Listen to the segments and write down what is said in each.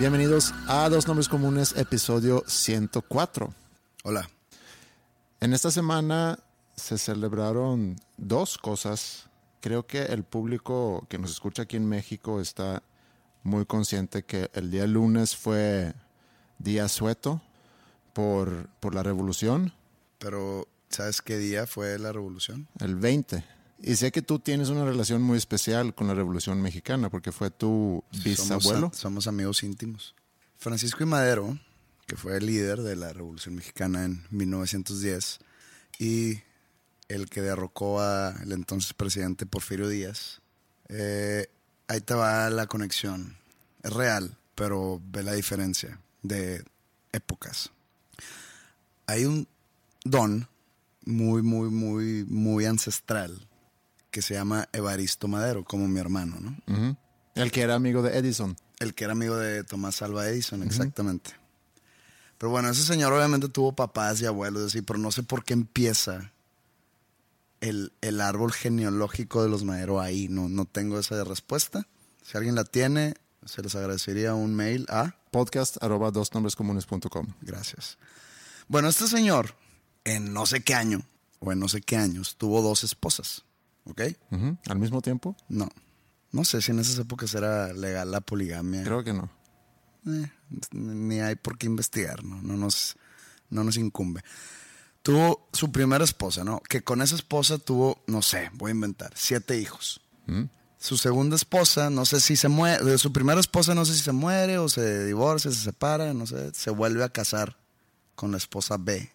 Bienvenidos a Dos Nombres Comunes, episodio 104. Hola. En esta semana se celebraron dos cosas. Creo que el público que nos escucha aquí en México está muy consciente que el día lunes fue día sueto por, por la revolución, Pero, ¿sabes qué día fue la revolución? el 20. Y sé que tú tienes una relación muy especial con la revolución mexicana porque fue tu bisabuelo. Somos, somos amigos íntimos. Francisco y Madero, que fue el líder de la revolución mexicana en 1910, y el que derrocó al entonces presidente Porfirio Díaz. Eh, ahí te va la conexión. Es real, pero ve la diferencia de épocas. Hay un don muy, muy, muy, muy ancestral que se llama Evaristo Madero, como mi hermano, ¿no? El que era amigo de Edison. El que era amigo de Tomás Alva Edison, exactamente. Pero bueno, ese señor obviamente tuvo papás y abuelos, así, pero no sé por qué empieza el, el árbol genealógico de los Madero ahí. No, no tengo esa respuesta. Si alguien la tiene, se les agradecería un mail a... Podcast arroba. Gracias. Bueno, este señor, en no sé qué año, o en no sé qué años, tuvo dos esposas. ¿Ok? ¿Al mismo tiempo? No. No sé si en esas épocas era legal la poligamia. Creo que no. Eh, ni hay por qué investigar, ¿no? No nos, no nos incumbe. Tuvo su primera esposa, ¿no? Que con esa esposa tuvo, no sé, voy a inventar, siete hijos. Su segunda esposa, no sé si se muere, su primera esposa no sé si se muere o se divorcia, se separa, no sé, se vuelve a casar con la esposa B.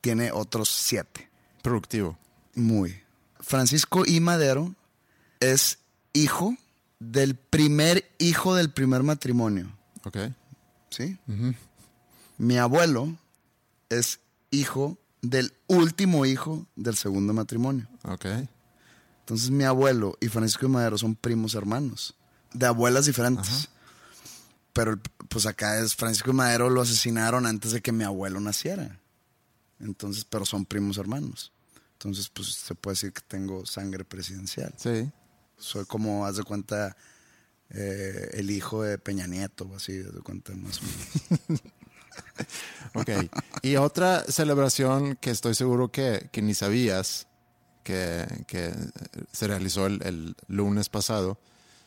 Tiene otros siete. Productivo. Muy. Francisco I. Madero es hijo del primer hijo del primer matrimonio. Ok. ¿Sí? Mi abuelo es hijo del último hijo del segundo matrimonio. Ok. Entonces mi abuelo y Francisco de Madero son primos hermanos, de abuelas diferentes. Pero pues acá es Francisco de Madero lo asesinaron antes de que mi abuelo naciera. Entonces, pero son primos hermanos. Entonces, pues se puede decir que tengo sangre presidencial. Sí. Soy como, haz de cuenta, eh, el hijo de Peña Nieto, así, haz de cuenta más o menos. Ok. Y otra celebración que estoy seguro que, que ni sabías que, que se realizó el, el lunes pasado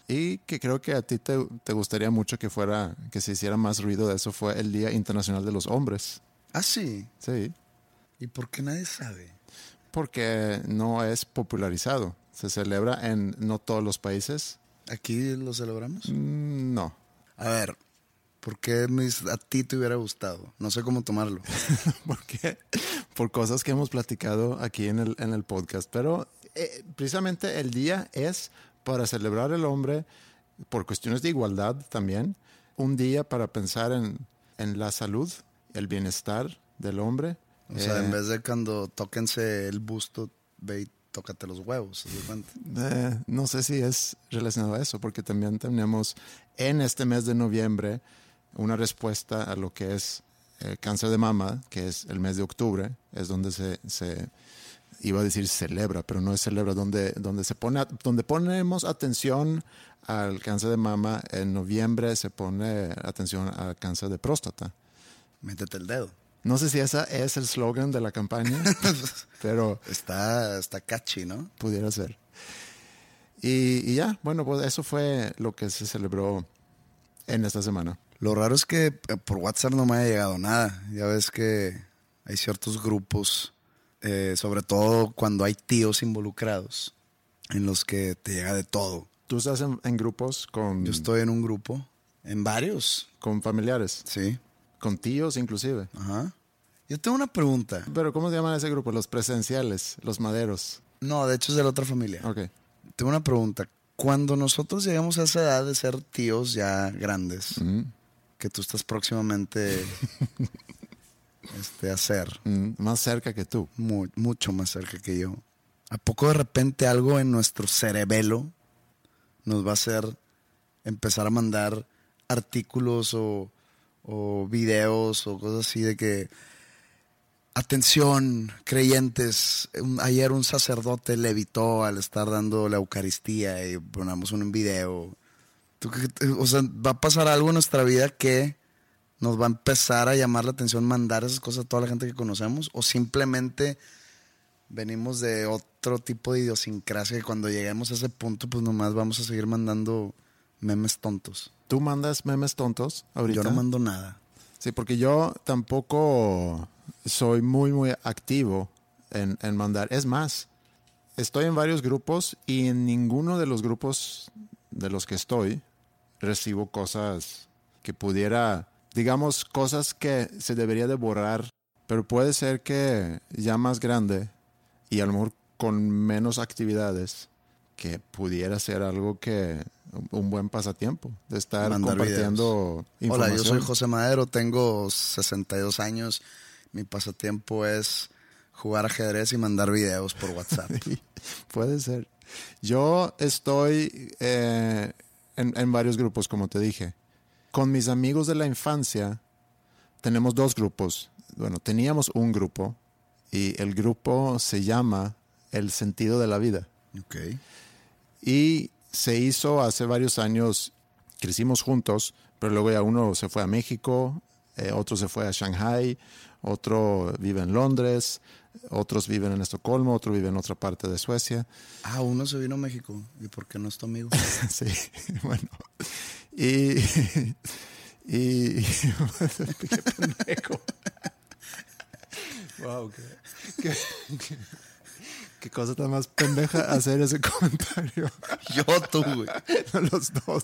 y que creo que a ti te, te gustaría mucho que fuera, que se hiciera más ruido de eso fue el Día Internacional de los Hombres. Ah, sí. Sí. ¿Y por qué nadie sabe? Porque no es popularizado. Se celebra en no todos los países. ¿Aquí lo celebramos? Mm, No. A ver, ¿por qué mis- a ti te hubiera gustado? No sé cómo tomarlo. porque por cosas que hemos platicado aquí en el, en el podcast. Pero eh, precisamente el día es para celebrar el hombre por cuestiones de igualdad también. Un día para pensar en, en la salud, el bienestar del hombre. O sea, Eh, en vez de cuando tóquense el busto, ve y tócate los huevos. Eh, no sé si es relacionado a eso, porque también tenemos en este mes de noviembre una respuesta a lo que es el cáncer de mama, que es el mes de octubre, es donde se, se, iba a decir celebra, pero no es celebra, donde, donde, se pone, donde ponemos atención al cáncer de mama, en noviembre se pone atención al cáncer de próstata. Métete el dedo. No sé si ese es el slogan de la campaña, pero Está, está catchy, ¿no? pudiera ser. Y, y ya, bueno, pues eso fue lo que se celebró en esta semana. Lo raro es que eh, por WhatsApp no me ha llegado nada. Ya ves que hay ciertos grupos, eh, sobre todo cuando hay tíos involucrados, en los que te llega de todo. ¿Tú estás en, en grupos con, Yo estoy en un grupo, en varios, con familiares, sí. Con tíos inclusive? Ajá. Yo tengo una pregunta. Pero ¿cómo se llaman ese grupo? Los presenciales, los maderos. No, de hecho es de la otra familia. Ok. Tengo una pregunta. Cuando nosotros llegamos a esa edad de ser tíos ya grandes, Mm, que tú estás próximamente este, a ser, mm, más cerca que tú. mu- mucho más cerca que yo, ¿a poco de repente algo en nuestro cerebelo nos va a hacer empezar a mandar artículos o, o videos o cosas así de que, atención, creyentes, ayer un sacerdote levitó al estar dando la Eucaristía y ponemos un video. ¿Tú qué- o sea, va a pasar algo en nuestra vida que nos va a empezar a llamar la atención mandar esas cosas a toda la gente que conocemos o simplemente venimos de otro tipo de idiosincrasia que cuando lleguemos a ese punto pues nomás vamos a seguir mandando memes tontos. ¿Tú mandas memes tontos ahorita? Yo no mando nada. Sí, porque yo tampoco soy muy, muy activo en, en mandar. Es más, estoy en varios grupos y en ninguno de los grupos de los que estoy recibo cosas que pudiera, digamos, cosas que se debería de borrar, pero puede ser que ya más grande y a lo mejor con menos actividades, que pudiera ser algo que un buen pasatiempo de estar Mandar compartiendo Hola, información. yo soy José Madero, tengo 62 años. Mi pasatiempo es jugar ajedrez y mandar videos por WhatsApp. Puede ser. Yo estoy eh, en, en varios grupos, como te dije. Con mis amigos de la infancia tenemos dos grupos. Bueno, teníamos un grupo y el grupo se llama El sentido de la vida. ok. Y se hizo hace varios años, crecimos juntos, pero luego ya uno se fue a México, eh, otro se fue a Shanghai, otro vive en Londres, otros viven en Estocolmo, otro vive en otra parte de Suecia. Ah, uno se vino a México. ¿Y por qué no es tu amigo? Sí, bueno. Y. Y. qué pendejo. Wow, qué, qué, qué- qué cosa tan más pendeja hacer ese comentario. Yo, tú, güey. Los dos.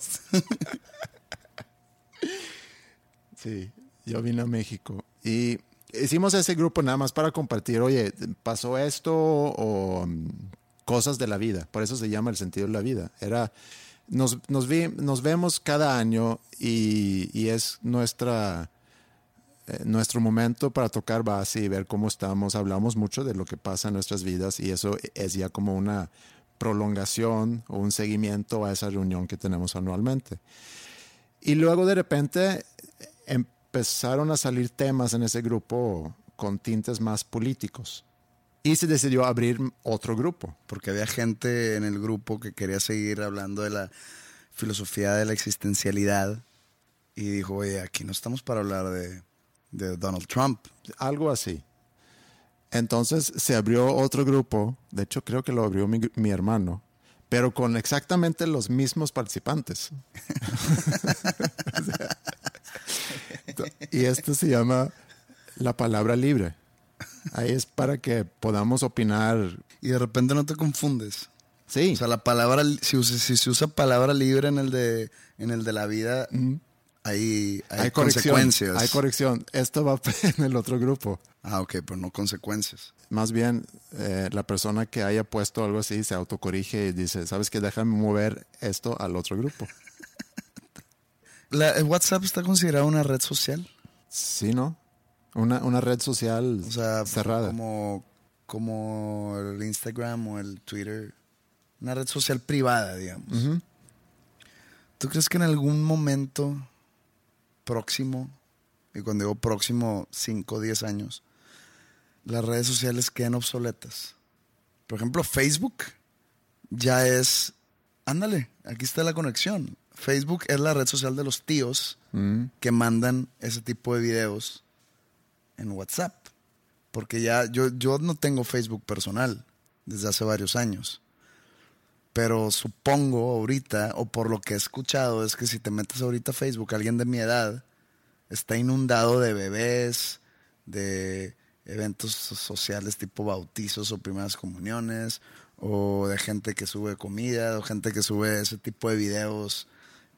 Sí, yo vine a México y hicimos ese grupo nada más para compartir, oye, pasó esto o mm, cosas de la vida, por eso se llama el sentido de la vida. Era, nos, nos, vi- nos vemos cada año y, y es nuestra, nuestro momento para tocar base y ver cómo estamos. Hablamos mucho de lo que pasa en nuestras vidas y eso es ya como una prolongación o un seguimiento a esa reunión que tenemos anualmente. Y luego de repente empezaron a salir temas en ese grupo con tintes más políticos. Y se decidió abrir otro grupo. Porque había gente en el grupo que quería seguir hablando de la filosofía de la existencialidad. Y dijo, oye, aquí no estamos para hablar de, de Donald Trump. Algo así. Entonces se abrió otro grupo, de hecho creo que lo abrió mi, mi hermano, pero con exactamente los mismos participantes. Y esto se llama la palabra libre. Ahí es para que podamos opinar. Y de repente no te confundes. Sí, O sea, la palabra, si, si se usa palabra libre en el de, en el de la vida, hay, hay, hay corrección. consecuencias. Hay corrección. Esto va en el otro grupo. ah, ok, pero no consecuencias. Más bien, eh, la persona que haya puesto algo así se autocorrige y dice, ¿sabes qué? Déjame mover esto al otro grupo. La, ¿el ¿WhatsApp está considerado una red social? Sí, ¿no? Una, una red social O sea, cerrada. Como, como el Instagram o el Twitter. Una red social privada, digamos. ¿Tú crees que en algún momento próximo, y cuando digo próximo 5 o 10 años, las redes sociales queden obsoletas? Por ejemplo, Facebook ya es, ándale, aquí está la conexión. Facebook es la red social de los tíos Mm. que mandan ese tipo de videos en WhatsApp. Porque ya yo, yo no tengo Facebook personal desde hace varios años. Pero supongo ahorita, o por lo que he escuchado, es que si te metes ahorita a Facebook, alguien de mi edad está inundado de bebés, de eventos so- sociales tipo bautizos o primeras comuniones, o de gente que sube comida, o gente que sube ese tipo de videos.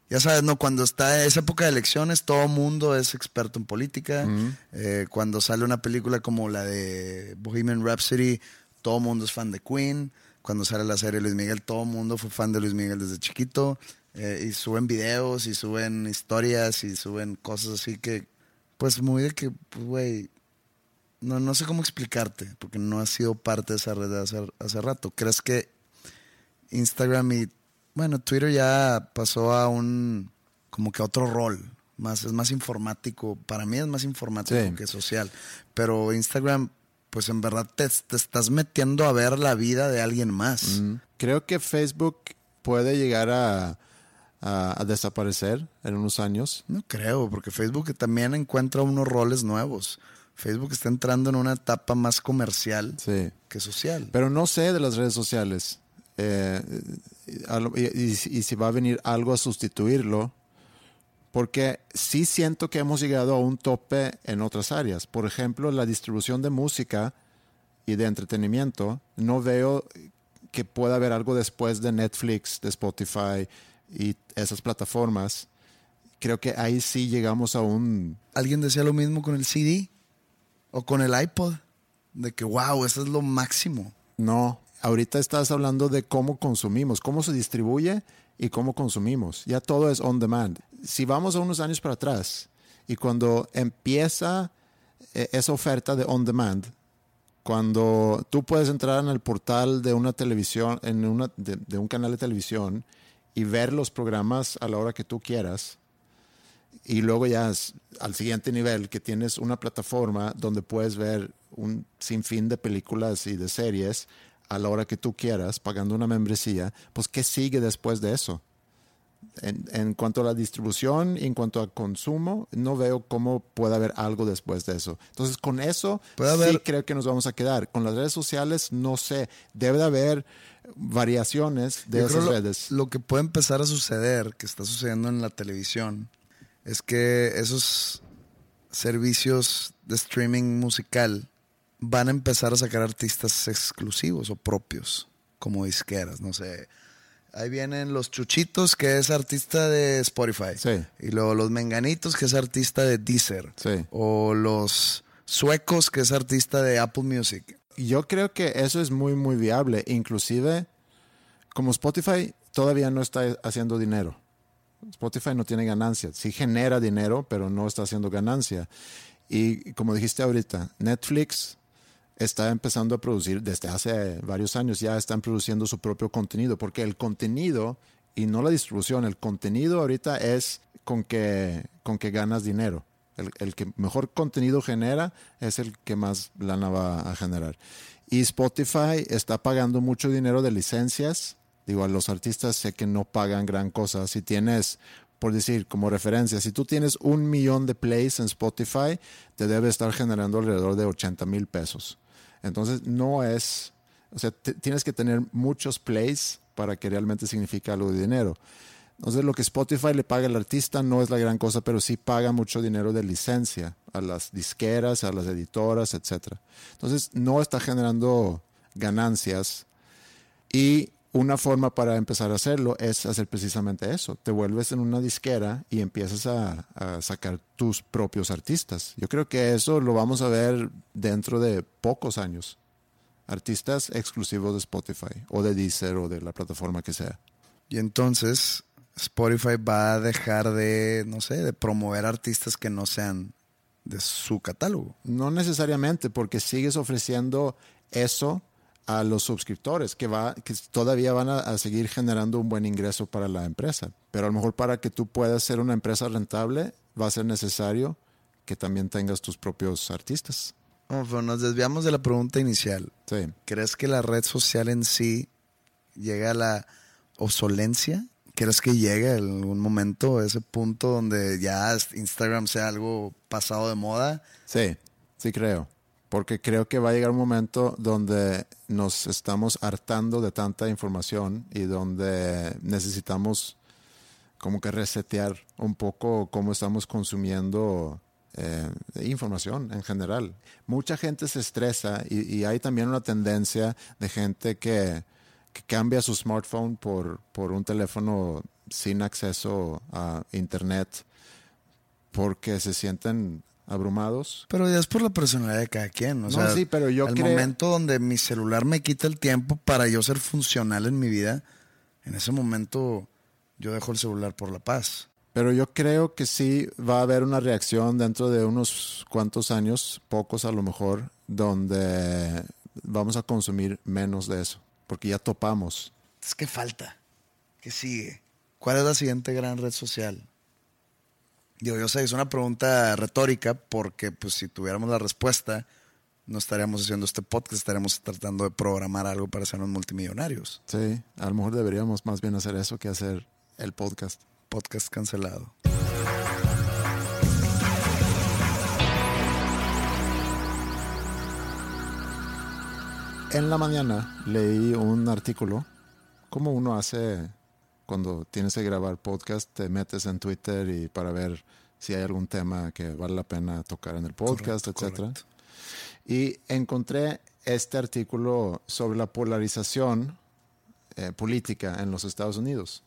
Ya sabes, ¿no? Cuando está esa época de elecciones, todo mundo es experto en política. Eh, cuando sale una película como la de Bohemian Rhapsody, todo mundo es fan de Queen. Cuando sale la serie Luis Miguel, todo mundo fue fan de Luis Miguel desde chiquito. Eh, y suben videos, y suben historias, y suben cosas así que, pues muy de que, pues, güey, no, no sé cómo explicarte, porque no has sido parte de esa red de hace, hace rato. ¿Crees que Instagram y, bueno, Twitter ya pasó a un, como que a otro rol? Más, es más informático, para mí es más informático Sí. que social. Pero Instagram, pues en verdad te, te estás metiendo a ver la vida de alguien más. Mm. Creo que Facebook puede llegar a, a- a desaparecer en unos años. No creo, porque Facebook también encuentra unos roles nuevos. Facebook está entrando en una etapa más comercial Sí. que social. Pero no sé de las redes sociales. Eh, y si va a venir algo a sustituirlo. Porque sí siento que hemos llegado a un tope en otras áreas. Por ejemplo, la distribución de música y de entretenimiento. No veo que pueda haber algo después de Netflix, de Spotify y esas plataformas. Creo que ahí sí llegamos a un... Alguien decía lo mismo con el CD o con el iPod. De que, wow, eso es lo máximo. No, ahorita estás hablando de cómo consumimos, cómo se distribuye y cómo consumimos. Ya todo es on demand. Si vamos a unos años para atrás y cuando empieza eh, esa oferta de on demand, cuando tú puedes entrar en el portal de una televisión, en una, de, un canal de televisión y ver los programas a la hora que tú quieras, y luego ya al siguiente nivel que tienes una plataforma donde puedes ver un sinfín de películas y de series a la hora que tú quieras, pagando una membresía, pues ¿qué sigue después de eso? En, en cuanto a la distribución y en cuanto a consumo, no veo cómo puede haber algo después de eso. Entonces, con eso Puede sí haber- creo que nos vamos a quedar. Con las redes sociales, no sé. Debe de haber variaciones de Yo creo esas lo- redes. Lo, que puede empezar a suceder, que está sucediendo en la televisión, es que esos servicios de streaming musical van a empezar a sacar artistas exclusivos o propios, como disqueras, no sé. Ahí vienen los Chuchitos, que es artista de Spotify. Sí. Y luego los Menganitos, que es artista de Deezer. Sí. O los Suecos, que es artista de Apple Music. Yo creo que eso es muy, muy viable. Inclusive, como Spotify todavía no está haciendo dinero. Spotify no tiene ganancia. Sí genera dinero, pero no está haciendo ganancia. Y como dijiste ahorita, Netflix está empezando a producir, desde hace varios años ya están produciendo su propio contenido, porque el contenido y no la distribución, el contenido ahorita es con que, con que ganas dinero. El, el que mejor contenido genera es el que más lana va a generar. Y Spotify está pagando mucho dinero de licencias. Digo, a los artistas sé que no pagan gran cosa. Si tienes, por decir, como referencia, si tú tienes un millón de plays en Spotify, te debe estar generando alrededor de 80 mil pesos. Entonces, no es, o sea, tienes que tener muchos plays para que realmente signifique algo de dinero. Entonces, lo que Spotify le paga al artista no es la gran cosa, pero sí paga mucho dinero de licencia a las disqueras, a las editoras, etc. Entonces, no está generando ganancias. Y una forma para empezar a hacerlo es hacer precisamente eso. Te vuelves en una disquera y empiezas a, a sacar tus propios artistas. Yo creo que eso lo vamos a ver dentro de pocos años. Artistas exclusivos de Spotify o de Deezer o de la plataforma que sea. Y entonces Spotify va a dejar de, no sé, de promover artistas que no sean de su catálogo. No necesariamente, porque sigues ofreciendo eso a los suscriptores, que, va, que todavía van a, a seguir generando un buen ingreso para la empresa. Pero a lo mejor para que tú puedas ser una empresa rentable, va a ser necesario que también tengas tus propios artistas. Oh, pero nos desviamos de la pregunta inicial. Sí. ¿Crees que la red social en sí llega a la obsolencia? ¿Crees que llegue en algún momento a ese punto donde ya Instagram sea algo pasado de moda? Sí, sí creo. Porque creo que va a llegar un momento donde nos estamos hartando de tanta información y donde necesitamos como que resetear un poco cómo estamos consumiendo eh, información en general. Mucha gente se estresa y, y hay también una tendencia de gente que, que cambia su smartphone por, por un teléfono sin acceso a internet porque se sienten abrumados. Pero ya es por la personalidad de cada quien. O No, sea, sí, pero yo el creo- momento donde mi celular me quita el tiempo para yo ser funcional en mi vida, en ese momento yo dejo el celular por la paz. Pero yo creo que sí va a haber una reacción dentro de unos cuantos años, pocos a lo mejor, donde vamos a consumir menos de eso, porque ya topamos. Es que falta. ¿Qué sigue? ¿Cuál es la siguiente gran red social? Digo, yo sé, es una pregunta retórica porque pues si tuviéramos la respuesta, no estaríamos haciendo este podcast, estaríamos tratando de programar algo para hacernos multimillonarios. Sí, a lo mejor deberíamos más bien hacer eso que hacer el podcast. Podcast cancelado. En la mañana leí un artículo, como uno hace cuando tienes que grabar podcast, te metes en Twitter y para ver si hay algún tema que vale la pena tocar en el podcast, Correcto, etcétera. correcto. Y encontré este artículo sobre la polarización eh, política en los Estados Unidos.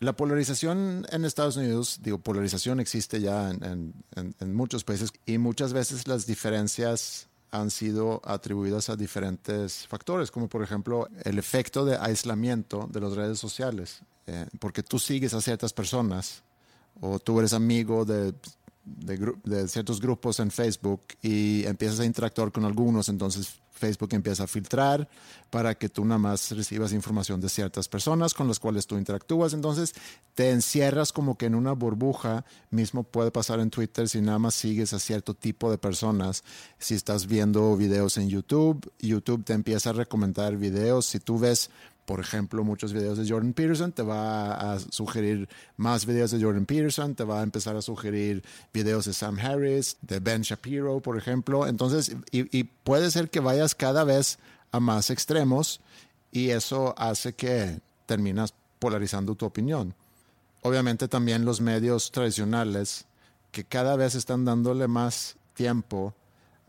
La polarización en Estados Unidos, digo, polarización existe ya en, en- en- en muchos países y muchas veces las diferencias han sido atribuidas a diferentes factores, como por ejemplo el efecto de aislamiento de las redes sociales, eh, porque tú sigues a ciertas personas o tú eres amigo de, de, de ciertos grupos en Facebook y empiezas a interactuar con algunos, entonces Facebook empieza a filtrar para que tú nada más recibas información de ciertas personas con las cuales tú interactúas, entonces te encierras como que en una burbuja, mismo puede pasar en Twitter si nada más sigues a cierto tipo de personas, si estás viendo videos en YouTube, YouTube te empieza a recomendar videos, si tú ves por ejemplo, muchos videos de Jordan Peterson, te va a sugerir más videos de Jordan Peterson, te va a empezar a sugerir videos de Sam Harris, de Ben Shapiro, por ejemplo. Entonces, y, puede ser que vayas cada vez a más extremos y eso hace que terminas polarizando tu opinión. Obviamente también los medios tradicionales que cada vez están dándole más tiempo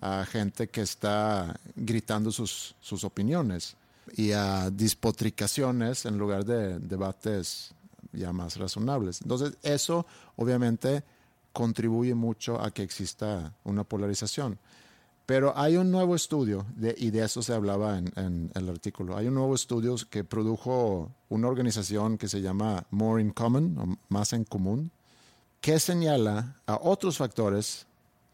a gente que está gritando sus, sus opiniones y a despotricaciones en lugar de debates ya más razonables. Entonces, eso obviamente contribuye mucho a que exista una polarización. Pero hay un nuevo estudio, de- y de eso se hablaba en, en el artículo, hay un nuevo estudio que produjo una organización que se llama More in Common, o Más en Común, que señala a otros factores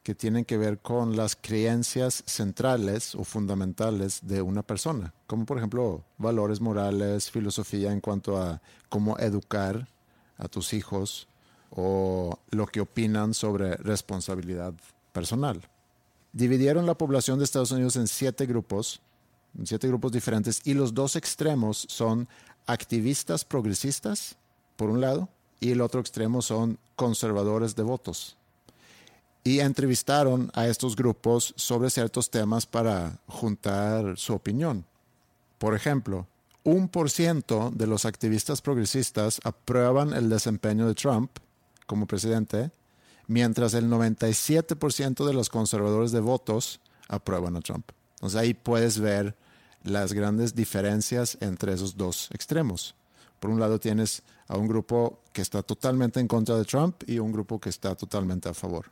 que tienen que ver con las creencias centrales o fundamentales de una persona, como por ejemplo valores morales, filosofía en cuanto a cómo educar a tus hijos o lo que opinan sobre responsabilidad personal. Dividieron la población de Estados Unidos en siete grupos, en siete grupos diferentes, y los dos extremos son activistas progresistas, por un lado, y el otro extremo son conservadores devotos y entrevistaron a estos grupos sobre ciertos temas para juntar su opinión. Por ejemplo, un por ciento de los activistas progresistas aprueban el desempeño de Trump como presidente, mientras el 97% de los conservadores de votos aprueban a Trump. Entonces ahí puedes ver las grandes diferencias entre esos dos extremos. Por un lado tienes a un grupo que está totalmente en contra de Trump y un grupo que está totalmente a favor.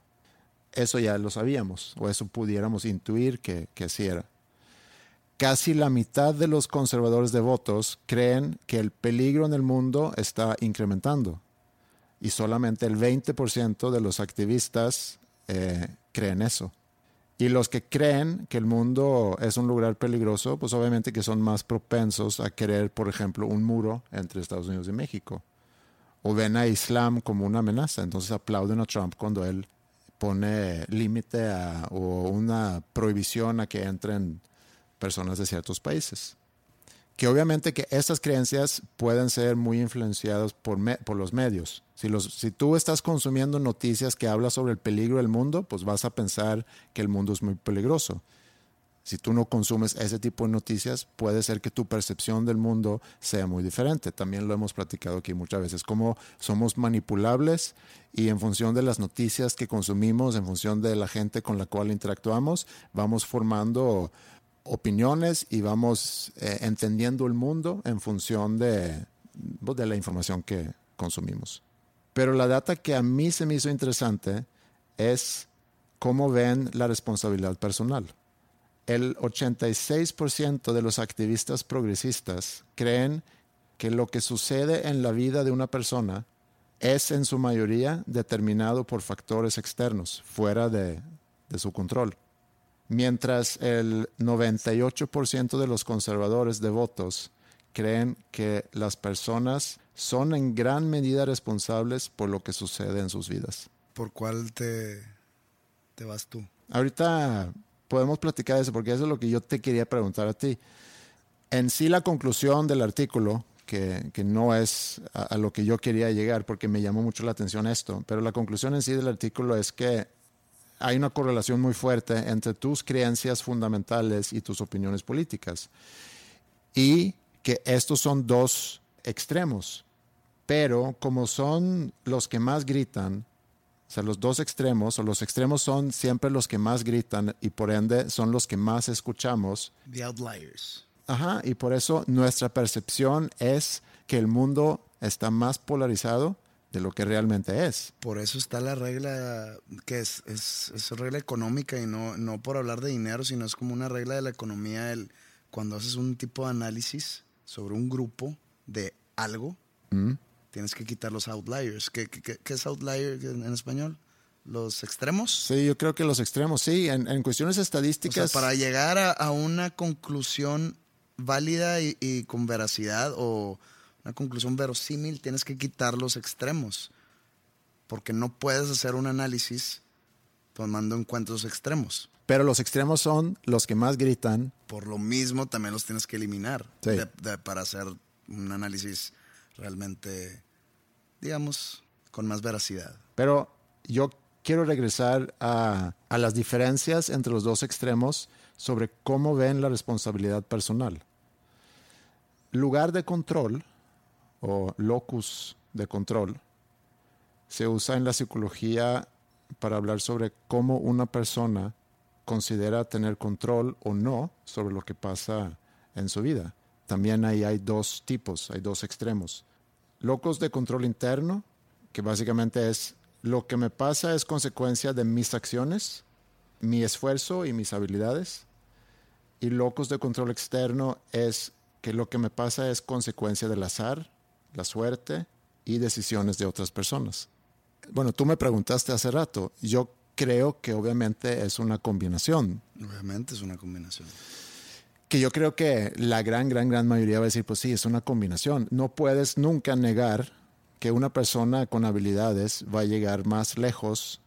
Eso ya lo sabíamos, o eso pudiéramos intuir que, que así era. Casi la mitad de los conservadores de votos creen que el peligro en el mundo está incrementando y solamente el 20% de los activistas eh, creen eso. Y los que creen que el mundo es un lugar peligroso, pues obviamente que son más propensos a querer, por ejemplo, un muro entre Estados Unidos y México. O ven a Islam como una amenaza, entonces aplauden a Trump cuando él pone límite o una prohibición a que entren personas de ciertos países. Que obviamente que estas creencias pueden ser muy influenciadas por, por los medios. Si, los, si tú estás consumiendo noticias que hablan sobre el peligro del mundo, pues vas a pensar que el mundo es muy peligroso. Si tú no consumes ese tipo de noticias, puede ser que tu percepción del mundo sea muy diferente. También lo hemos platicado aquí muchas veces, cómo somos manipulables y en función de las noticias que consumimos, en función de la gente con la cual interactuamos, vamos formando opiniones y vamos eh, entendiendo el mundo en función de, pues, de la información que consumimos. Pero la data que a mí se me hizo interesante es cómo ven la responsabilidad personal el 86% de los activistas progresistas creen que lo que sucede en la vida de una persona es en su mayoría determinado por factores externos, fuera de, su control. Mientras el 98% de los conservadores devotos creen que las personas son en gran medida responsables por lo que sucede en sus vidas. ¿Por cuál te, te vas tú? Ahorita podemos platicar de eso, porque eso es lo que yo te quería preguntar a ti. En sí la conclusión del artículo, que, que no es a, lo que yo quería llegar, porque me llamó mucho la atención esto, pero la conclusión en sí del artículo es que hay una correlación muy fuerte entre tus creencias fundamentales y tus opiniones políticas. Y que estos son dos extremos, pero como son los que más gritan, o sea, los dos extremos, o los extremos son siempre los que más gritan y por ende son los que más escuchamos. The outliers. Ajá, y por eso nuestra percepción es que el mundo está más polarizado de lo que realmente es. Por eso está la regla que es, es, es regla económica y no, no por hablar de dinero, sino es como una regla de la economía. El, cuando haces un tipo de análisis sobre un grupo de algo, mm tienes que quitar los outliers. ¿Qué, es outlier en, español? ¿Los extremos? Sí, yo creo que los extremos, sí. En, cuestiones estadísticas. para llegar a, una conclusión válida y, con veracidad o una conclusión verosímil, tienes que quitar los extremos. Porque no puedes hacer un análisis tomando en cuenta los extremos. Pero los extremos son los que más gritan. Por lo mismo, también los tienes que eliminar para hacer un análisis realmente, digamos, con más veracidad. Pero yo quiero regresar a, a las diferencias entre los dos extremos sobre cómo ven la responsabilidad personal. Lugar de control o locus de control se usa en la psicología para hablar sobre cómo una persona considera tener control o no sobre lo que pasa en su vida también ahí hay dos tipos, hay dos extremos. Locos de control interno, que básicamente es lo que me pasa es consecuencia de mis acciones, mi esfuerzo y mis habilidades. Y locos de control externo es que lo que me pasa es consecuencia del azar, la suerte y decisiones de otras personas. Bueno, tú me preguntaste hace rato, yo creo que obviamente es una combinación. Obviamente es una combinación que yo creo que la gran, gran, gran mayoría va a decir, pues sí, es una combinación. No puedes nunca negar que una persona con habilidades va a llegar más lejos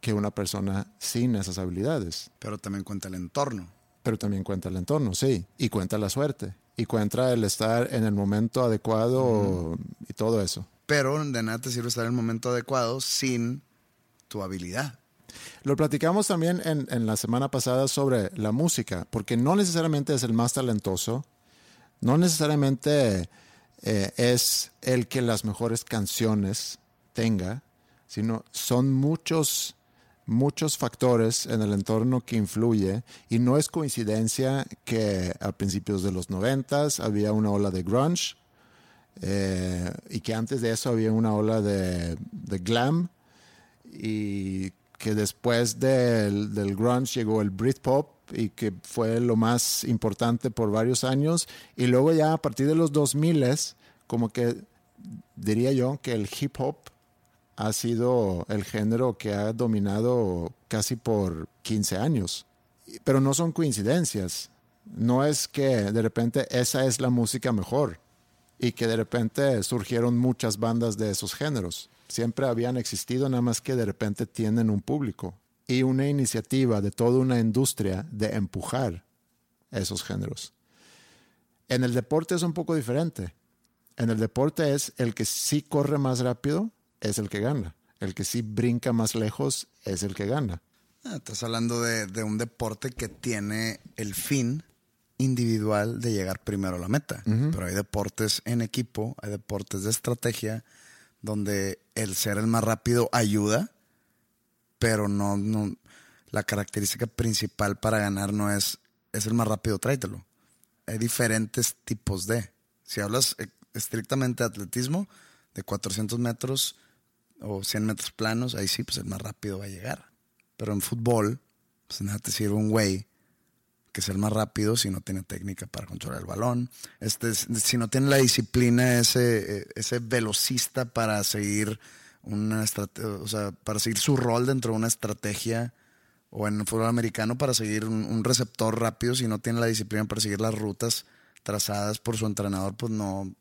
que una persona sin esas habilidades. Pero también cuenta el entorno. Pero también cuenta el entorno, sí. Y cuenta la suerte. Y cuenta el estar en el momento adecuado y todo eso. Pero de nada te sirve estar en el momento adecuado sin tu habilidad. Lo platicamos también en, la semana pasada sobre la música, porque no necesariamente es el más talentoso, no necesariamente eh, es el que las mejores canciones tenga, sino son muchos, muchos factores en el entorno que influye y no es coincidencia que a principios de los noventas había una ola de grunge eh, y que antes de eso había una ola de, de glam y que después del, del grunge llegó el Britpop y que fue lo más importante por varios años. Y luego ya a partir de los 2000 como que diría yo que el hip hop ha sido el género que ha dominado casi por 15 años. Pero no son coincidencias. No es que de repente esa es la música mejor y que de repente surgieron muchas bandas de esos géneros siempre habían existido, nada más que de repente tienen un público. y una iniciativa de toda una industria de empujar esos géneros. En el deporte es un poco diferente. En el deporte es el que sí corre más rápido, es el que gana. El que sí brinca más lejos, es el que gana. Ah, estás hablando de, de, un deporte que tiene el fin individual de llegar primero a la meta. Pero hay deportes en equipo, hay deportes de estrategia, donde el ser el más rápido ayuda, pero no, no la característica principal para ganar no es, es el más rápido, tráetelo. Hay diferentes tipos de. Si hablas eh, estrictamente de atletismo, de 400 metros o 100 metros planos, ahí sí, pues el más rápido va a llegar. Pero en fútbol, pues nada te sirve un güey que es el más rápido si no tiene técnica para controlar el balón, este, si no tiene la disciplina ese, ese velocista para seguir una o sea, para seguir su rol dentro de una estrategia o en el fútbol americano para seguir un, receptor rápido, si no tiene la disciplina para seguir las rutas trazadas por su entrenador, pues no,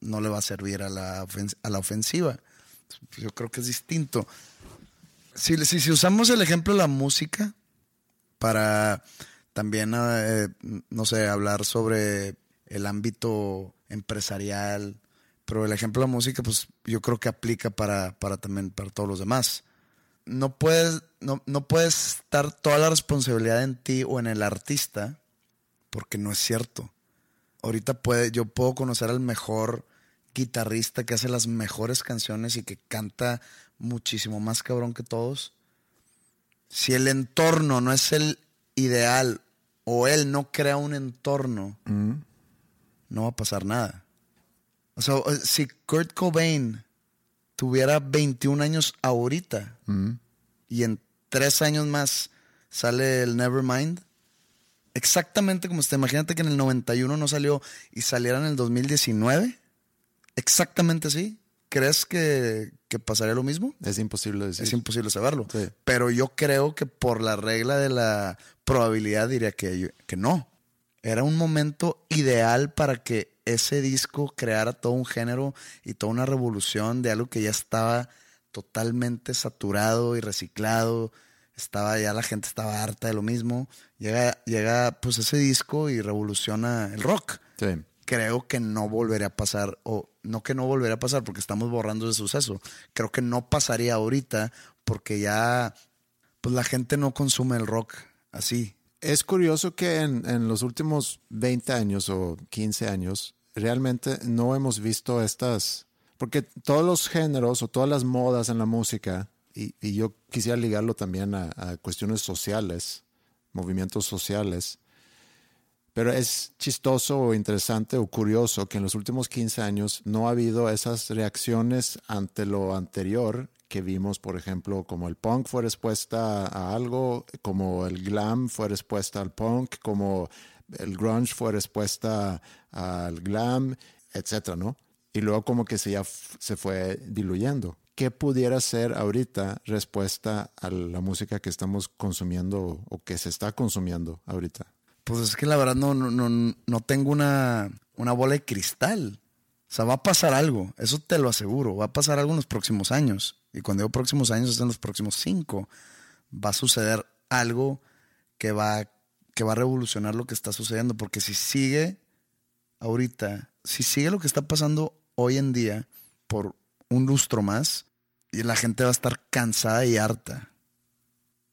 no le va a servir a la, a la ofensiva. Yo creo que es distinto. Si, si usamos el ejemplo de la música para también, eh, no sé, hablar sobre el ámbito empresarial, pero el ejemplo de la música, pues yo creo que aplica para, para también para todos los demás. No puedes, no, no puedes estar toda la responsabilidad en ti o en el artista, porque no es cierto. Ahorita puede, yo puedo conocer al mejor guitarrista que hace las mejores canciones y que canta muchísimo más cabrón que todos. Si el entorno no es el ideal o él no crea un entorno, mm. no va a pasar nada. O sea, si Kurt Cobain tuviera 21 años ahorita mm. y en tres años más sale el Nevermind, exactamente como usted, imagínate que en el 91 no salió y saliera en el 2019, exactamente así. ¿Crees que, pasaría lo mismo? Es imposible decir. Es imposible saberlo. Pero yo creo que por la regla de la probabilidad diría que, que no. Era un momento ideal para que ese disco creara todo un género y toda una revolución de algo que ya estaba totalmente saturado y reciclado. Estaba ya la gente estaba harta de lo mismo. Llega, llega pues ese disco y revoluciona el rock. Creo que no volvería a pasar, o no que no volvería a pasar porque estamos borrando ese suceso. Creo que no pasaría ahorita porque ya pues la gente no consume el rock así. Es curioso que en, los últimos 20 años o 15 años realmente no hemos visto estas, porque todos los géneros o todas las modas en la música, y, yo quisiera ligarlo también a, a, cuestiones sociales, movimientos sociales, pero es chistoso o interesante o curioso que en los últimos 15 años no ha habido esas reacciones ante lo anterior que vimos, por ejemplo, como el punk fue respuesta a algo, como el glam fue respuesta al punk, como el grunge fue respuesta al glam, etcétera, ¿no? Y luego como que se ya se fue diluyendo. ¿Qué pudiera ser ahorita respuesta a la música que estamos consumiendo o que se está consumiendo ahorita? Pues es que la verdad no, no, no tengo una, una bola de cristal. O sea, va a pasar algo, eso te lo aseguro, va a pasar algo en los próximos años. Y cuando digo próximos años es en los próximos cinco. Va a suceder algo que va, que va a revolucionar lo que está sucediendo. Porque si sigue ahorita, si sigue lo que está pasando hoy en día por un lustro más, y la gente va a estar cansada y harta.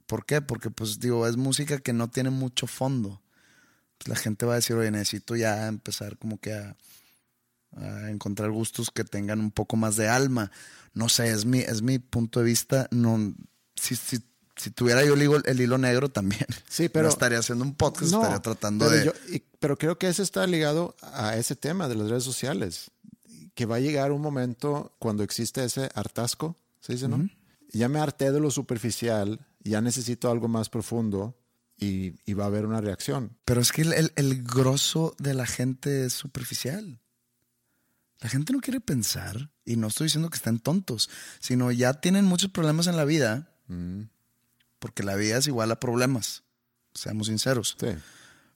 ¿Por qué? Porque pues digo, es música que no tiene mucho fondo. Pues, la gente va a decir, oye, necesito ya empezar como que a a encontrar gustos que tengan un poco más de alma. No sé, es mi, es mi punto de vista. No, si, si, si tuviera yo el hilo, el hilo, negro también. Sí, pero. estaría haciendo un podcast, estaría tratando de. pero creo que eso está ligado a ese tema de las redes sociales. Que va a llegar un momento cuando existe ese hartazgo, ¿se dice, no? Ya me harté de lo superficial, ya necesito algo más profundo. Y, y, va a haber una reacción. Pero es que el, el, el grosso de la gente es superficial. La gente no quiere pensar, y no estoy diciendo que estén tontos, sino ya tienen muchos problemas en la vida, mm. porque la vida es igual a problemas, seamos sinceros.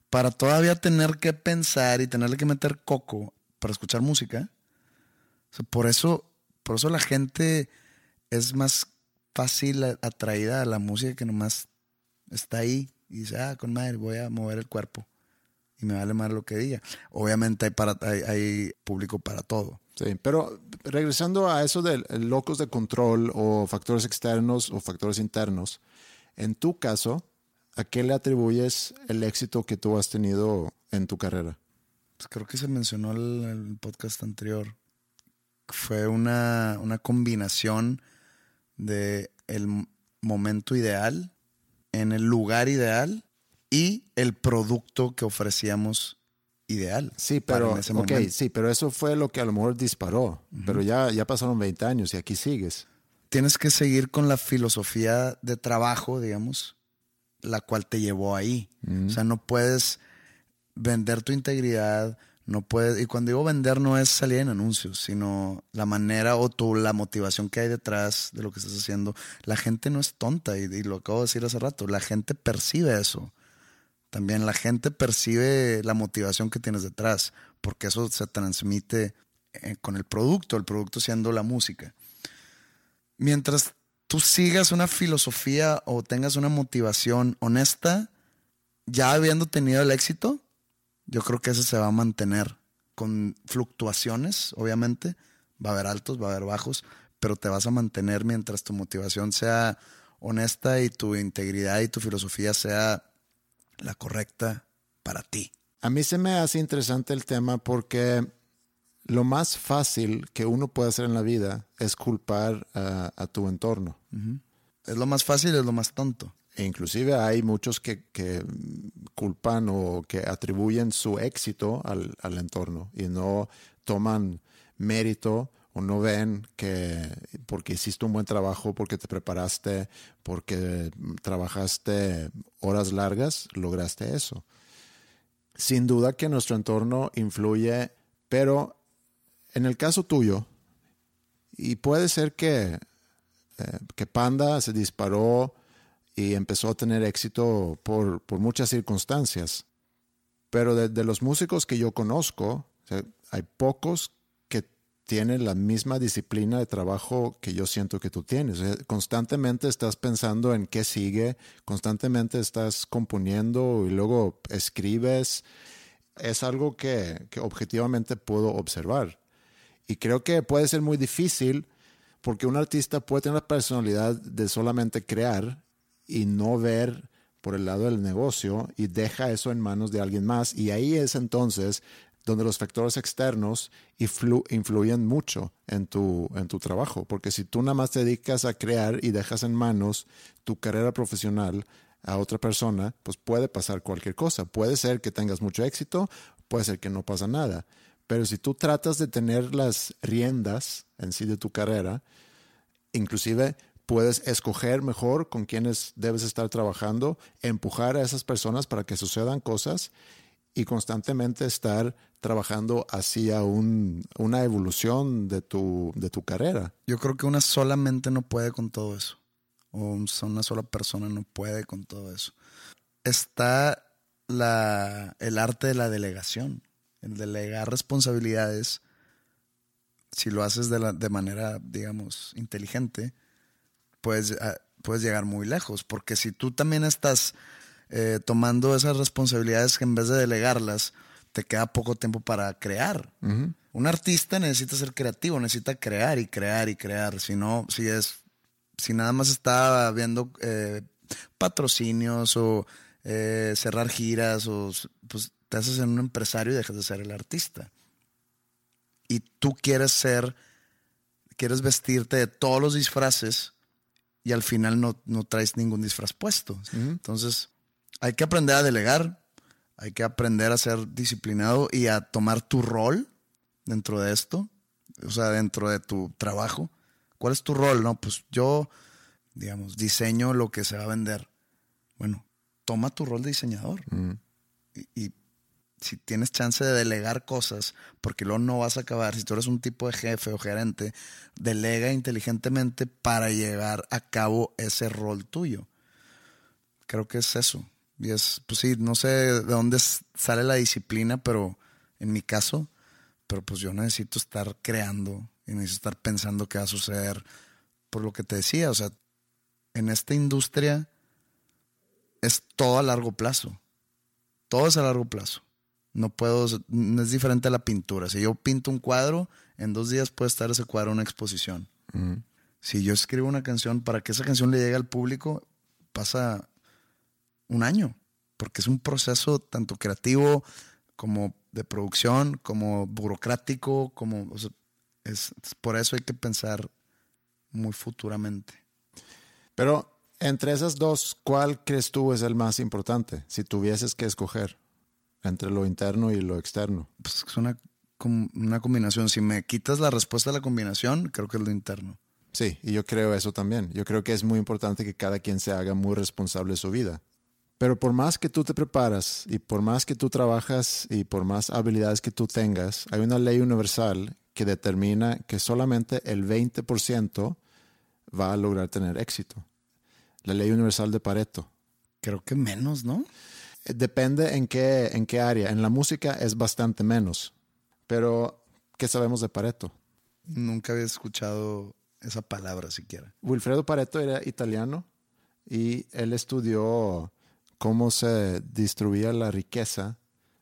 Para todavía tener que pensar y tenerle que meter coco para escuchar música, por eso, por eso la gente es más fácil atraída a la música que nomás está ahí y dice, ah, con madre, voy a mover el cuerpo y me vale más lo que diga. Obviamente hay, para, hay, público para todo. Sí, pero regresando a eso de locos de control o factores externos o factores internos, en tu caso, ¿a qué le atribuyes el éxito que tú has tenido en tu carrera? Pues creo que se mencionó en el, podcast anterior. Fue una, una combinación de el momento ideal, en el lugar ideal y el producto que ofrecíamos ideal. Sí, pero, sí, pero eso fue lo que a lo mejor disparó. Pero ya, ya pasaron 20 años y aquí sigues. Tienes que seguir con la filosofía de trabajo, digamos, la cual te llevó ahí. O sea, no puedes vender tu integridad, no puedes, y cuando digo vender no es salir en anuncios, sino la manera o tu, la motivación que hay detrás de lo que estás haciendo. La gente no es tonta, y, y lo acabo de decir hace rato, la gente percibe eso. También la gente percibe la motivación que tienes detrás, porque eso se transmite eh, con el producto, el producto siendo la música. Mientras tú sigas una filosofía o tengas una motivación honesta, ya habiendo tenido el éxito, yo creo que ese se va a mantener con fluctuaciones, obviamente. Va a haber altos, va a haber bajos, pero te vas a mantener mientras tu motivación sea honesta y tu integridad y tu filosofía sea la correcta para ti. A mí se me hace interesante el tema porque lo más fácil que uno puede hacer en la vida es culpar a, tu entorno. Es lo más fácil, es lo más tonto. E inclusive hay muchos que, culpan o que atribuyen su éxito al, entorno y no toman mérito o no ven que porque hiciste un buen trabajo, porque te preparaste, porque trabajaste horas largas, lograste eso. Sin duda que nuestro entorno influye, pero en el caso tuyo, y puede ser que, eh, que Panda se disparó y empezó a tener éxito por, muchas circunstancias, pero de, los músicos que yo conozco, hay pocos tiene la misma disciplina de trabajo que yo siento que tú tienes. constantemente estás pensando en qué sigue, constantemente estás componiendo y luego escribes. Es algo que, que objetivamente puedo observar. Y creo que puede ser muy difícil porque un artista puede tener la personalidad de solamente crear y no ver por el lado del negocio y deja eso en manos de alguien más. Y ahí es entonces donde los factores externos influyen mucho en tu, en tu trabajo. Porque si tú nada más te dedicas a crear y dejas en manos tu carrera profesional a otra persona, pues puede pasar cualquier cosa. Puede ser que tengas mucho éxito, puede ser que no pasa nada. Pero si tú tratas de tener las riendas en sí de tu carrera, inclusive puedes escoger mejor con quienes debes estar trabajando, empujar a esas personas para que sucedan cosas y constantemente estar trabajando hacia una evolución de tu, de tu carrera. Yo creo que una solamente no puede con todo eso. O una sola persona no puede con todo eso. Está la, el arte de la delegación, el delegar responsabilidades. Si lo haces de, la, de manera, digamos, inteligente, puedes, ah, puedes llegar muy lejos. Porque si tú también estás eh, tomando esas responsabilidades que en vez de delegarlas, te queda poco tiempo para crear. Un artista necesita ser creativo, necesita crear y crear y crear. Si no, si es, si nada más está viendo eh, patrocinios o eh, cerrar giras, o pues te haces en un empresario y dejas de ser el artista. Y tú quieres ser, quieres vestirte de todos los disfraces y al final no, no traes ningún disfraz puesto. Entonces, hay que aprender a delegar, hay que aprender a ser disciplinado y a tomar tu rol dentro de esto, o sea, dentro de tu trabajo. ¿Cuál es tu rol? No, pues yo, digamos, diseño lo que se va a vender. Bueno, toma tu rol de diseñador. Y, si tienes chance de delegar cosas, porque luego no vas a acabar, si tú eres un tipo de jefe o gerente, delega inteligentemente para llevar a cabo ese rol tuyo. Creo que es eso. Y es, pues sí, no sé de dónde sale la disciplina, pero en mi caso, pero pues yo necesito estar creando y necesito estar pensando qué va a suceder por lo que te decía, o sea, en esta industria es todo a largo plazo. Todo es a largo plazo. No puedo, no es diferente a la pintura. Si yo pinto un cuadro, en dos días puede estar ese cuadro en una exposición. Si yo escribo una canción, para que esa canción le llegue al público, pasa un año, porque es un proceso tanto creativo como de producción, como burocrático, como es, por eso hay que pensar muy futuramente. Pero entre esas dos, ¿cuál crees tú es el más importante? Si tuvieses que escoger entre lo interno y lo externo. Pues es una, una combinación. Si me quitas la respuesta a la combinación, creo que es lo interno. Sí, y yo creo eso también. Yo creo que es muy importante que cada quien se haga muy responsable de su vida. Pero por más que tú te preparas y por más que tú trabajas y por más habilidades que tú tengas, hay una ley universal que determina que solamente el 20% va a lograr tener éxito. La ley universal de Pareto. Creo que menos, ¿no? Depende en qué, en qué área. En la música es bastante menos. Pero, ¿qué sabemos de Pareto? Nunca había escuchado esa palabra siquiera. Wilfredo Pareto era italiano y él estudió cómo se distribuía la riqueza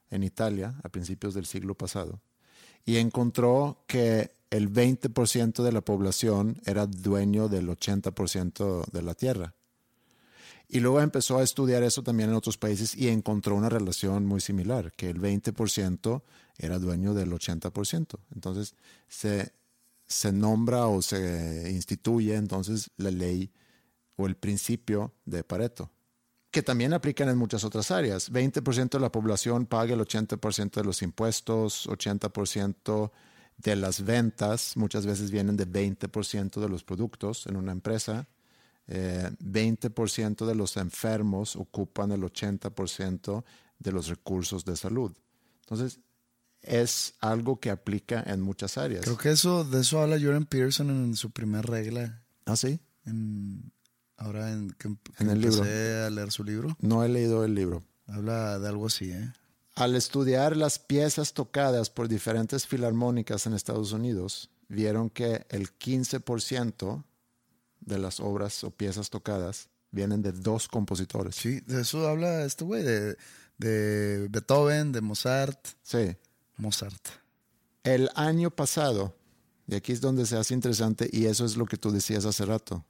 en Italia a principios del siglo pasado y encontró que el 20% de la población era dueño del 80% de la tierra. Y luego empezó a estudiar eso también en otros países y encontró una relación muy similar, que el 20% era dueño del 80%. Entonces se, se nombra o se instituye entonces la ley o el principio de Pareto que también aplican en muchas otras áreas. 20% de la población paga el 80% de los impuestos, 80% de las ventas muchas veces vienen de 20% de los productos en una empresa. 20% eh, de los enfermos ocupan el 80% de los recursos de salud. Entonces, es algo que aplica en muchas áreas. Creo que eso, de eso habla Jordan Peterson en su primera regla. ¿Ah, sí? En, Ahora en, que, en el libro. a leer su libro. No he leído el libro. Habla de algo así, ¿eh? Al estudiar las piezas tocadas por diferentes filarmónicas en Estados Unidos, vieron que el 15% de las obras o piezas tocadas vienen de dos compositores. Sí, de eso habla este güey, de, de Beethoven, de Mozart. Sí. Mozart. El año pasado, y aquí es donde se hace interesante, y eso es lo que tú decías hace rato,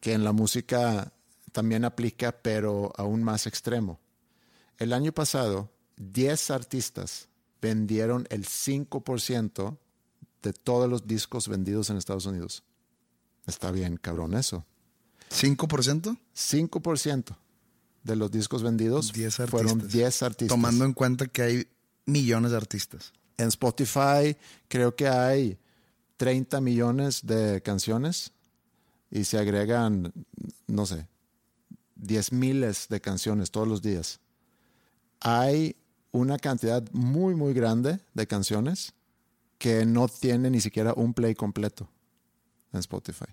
que en la música también aplica, pero aún más extremo. El año pasado, 10 artistas vendieron el 5% de todos los discos vendidos en Estados Unidos. Está bien, cabrón, eso. ¿5%? 5% de los discos vendidos fueron 10 artistas. Tomando en cuenta que hay millones de artistas. En Spotify creo que hay 30 millones de canciones y se agregan, no sé, diez miles de canciones todos los días. Hay una cantidad muy, muy grande de canciones que no tiene ni siquiera un play completo en Spotify.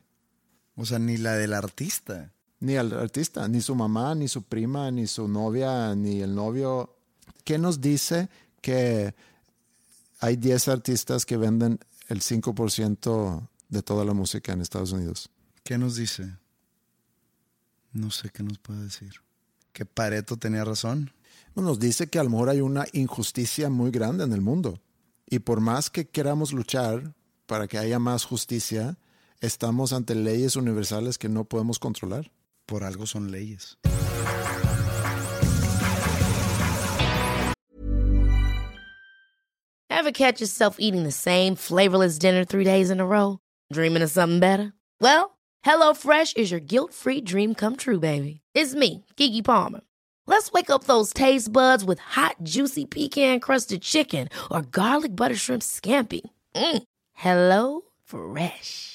O sea, ni la del artista. Ni el artista, ni su mamá, ni su prima, ni su novia, ni el novio. ¿Qué nos dice que hay 10 artistas que venden el 5% de toda la música en Estados Unidos? ¿Qué nos dice? No sé qué nos puede decir. ¿Que Pareto tenía razón? Nos dice que a lo mejor hay una injusticia muy grande en el mundo. Y por más que queramos luchar para que haya más justicia, estamos ante leyes universales que no podemos controlar. Por algo son leyes. Ever catch yourself eating the same flavorless dinner three days in a row? Dreaming of something better? Well, HelloFresh is your guilt-free dream come true, baby. It's me, Kiki Palmer. Let's wake up those taste buds with hot, juicy pecan-crusted chicken or garlic butter shrimp scampi. Mm. Hello Fresh.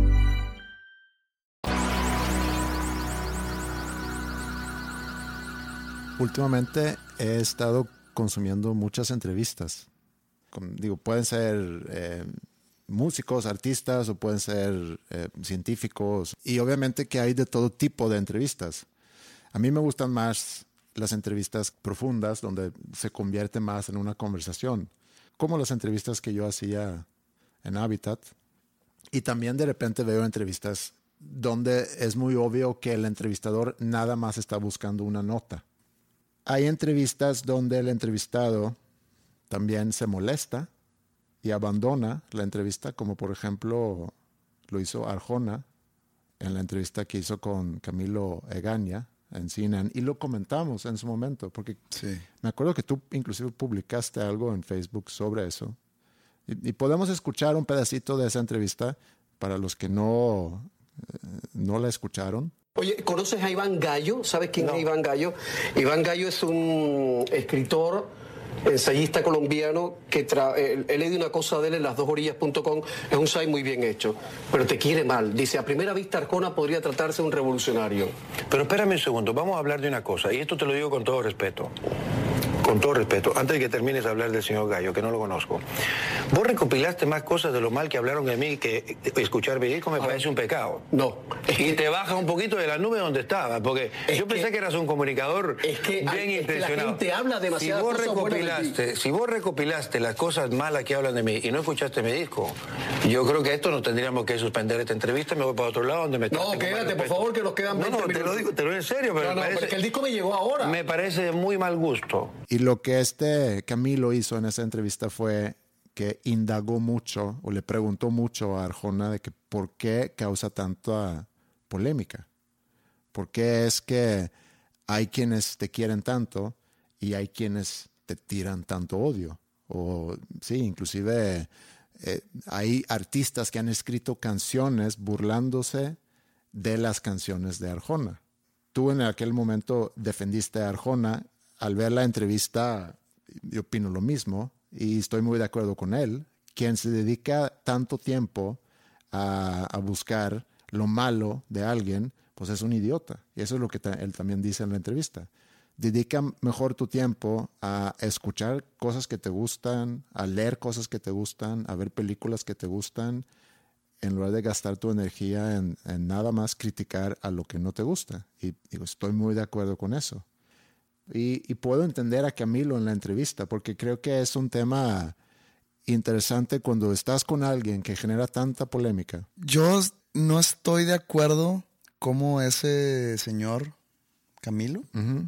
Últimamente he estado consumiendo muchas entrevistas. Digo, pueden ser eh, músicos, artistas o pueden ser eh, científicos. Y obviamente que hay de todo tipo de entrevistas. A mí me gustan más las entrevistas profundas, donde se convierte más en una conversación, como las entrevistas que yo hacía en Habitat. Y también de repente veo entrevistas donde es muy obvio que el entrevistador nada más está buscando una nota. Hay entrevistas donde el entrevistado también se molesta y abandona la entrevista, como por ejemplo lo hizo Arjona en la entrevista que hizo con Camilo Egaña en CNN y lo comentamos en su momento, porque Sí. me acuerdo que tú inclusive publicaste algo en Facebook sobre eso. Y, y podemos escuchar un pedacito de esa entrevista para los que no, eh, no la escucharon. Oye, ¿conoces a Iván Gallo? ¿Sabes quién es Iván Gallo? Iván Gallo es un escritor, ensayista colombiano que tra- eh, he leído una cosa de él en lasdosorillas.com, es un site muy bien hecho, pero te quiere mal. Dice, a primera vista Arjona podría tratarse de un revolucionario. Pero espérame un segundo, vamos a hablar de una cosa, y esto te lo digo con todo respeto. Con todo respeto, antes de que termines de hablar del señor Gallo, que no lo conozco. Vos recopilaste más cosas de lo mal que hablaron de mí que escuchar mi disco me parece un pecado. No. Y te baja un poquito de la nube donde estaba, porque Es yo pensé que- eras un comunicador es que bien hay- es que la intencionado. gente habla demasiadas si vos cosas de recopilaste, si vos recopilaste las cosas malas que hablan de mí y no escuchaste mi disco, yo creo que esto no tendríamos que suspender esta entrevista, me voy para otro lado donde me No, quédate, por favor, que nos quedan No, 20 no, te lo digo, te lo digo en serio, pero No, me no, parece- pero es que el disco me llegó ahora. me parece de muy mal gusto. Y lo que este Camilo hizo en esa entrevista fue que indagó mucho o le preguntó mucho a Arjona de que por qué causa tanta polémica. ¿Por qué es que hay quienes te quieren tanto y hay quienes te tiran tanto odio? O sí, inclusive eh, hay artistas que han escrito canciones burlándose de las canciones de Arjona. Tú en aquel momento defendiste a Arjona. Al ver la entrevista, yo opino lo mismo y estoy muy de acuerdo con él. Quien se dedica tanto tiempo a, buscar lo malo de alguien, pues es un idiota. Y eso es lo que él también dice en la entrevista. Dedica mejor tu tiempo a escuchar cosas que te gustan, a leer cosas que te gustan, a ver películas que te gustan, en lugar de gastar tu energía en, en nada más criticar a lo que no te gusta. Y digo, estoy muy de acuerdo con eso. Y, y puedo entender a Camilo en la entrevista, porque creo que es un tema interesante cuando estás con alguien que genera tanta polémica. Yo no estoy de acuerdo cómo ese señor, Camilo,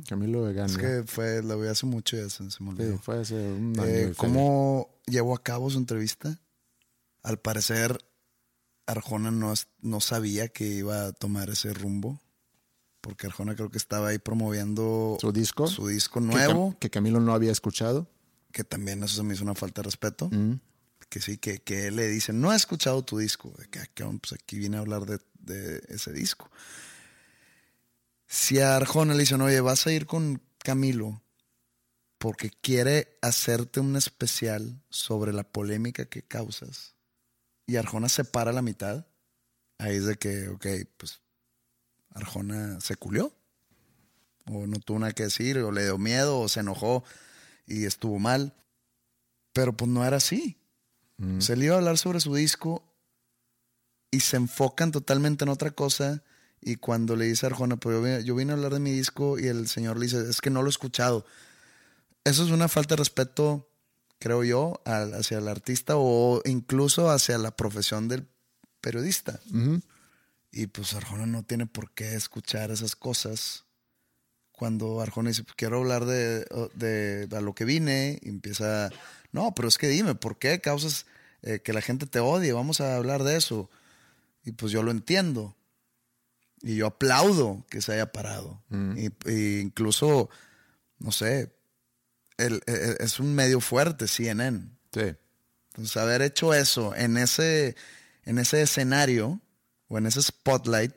Camilo Vegano. es que fue, lo vi hace mucho y ya se, me olvidó. Sí, fue hace un año. Eh, feria. ¿Cómo llevó a cabo su entrevista? Al parecer, Arjona no, no sabía que iba a tomar ese rumbo. Porque Arjona creo que estaba ahí promoviendo ¿Su disco? su disco Que Cam- nuevo. Que, Camilo no había escuchado. Que también eso se me hizo una falta de respeto. Mm. Que sí, que, que le dice, no he escuchado tu disco. De que, "Ah, pues aquí vine a hablar de, de ese disco. Si a Arjona le dicen, oye, vas a ir con Camilo porque quiere hacerte un especial sobre la polémica que causas, y Arjona se para a la mitad, ahí es de que, ok, pues Arjona se culió. O no tuvo nada que decir, o le dio miedo, o se enojó y estuvo mal. Pero pues no era así. Se le iba a hablar sobre su disco y se enfocan totalmente en otra cosa. Y cuando le dice a Arjona, pues yo vine, yo vine a hablar de mi disco y el señor le dice, es que no lo he escuchado. Eso es una falta de respeto, creo yo, al- hacia el artista o incluso hacia la profesión del periodista. Y pues Arjona no tiene por qué escuchar esas cosas. Cuando Arjona dice, "Pues, quiero hablar de, de, de a lo que vine, y empieza, no, pero es que dime, ¿por qué causas eh, que la gente te odie? Vamos a hablar de eso. Y pues yo lo entiendo. Y yo aplaudo que se haya parado. Y, y incluso no sé, el- e- es un medio fuerte, CNN. Sí. Entonces, haber hecho eso en ese, en ese escenario o en ese spotlight,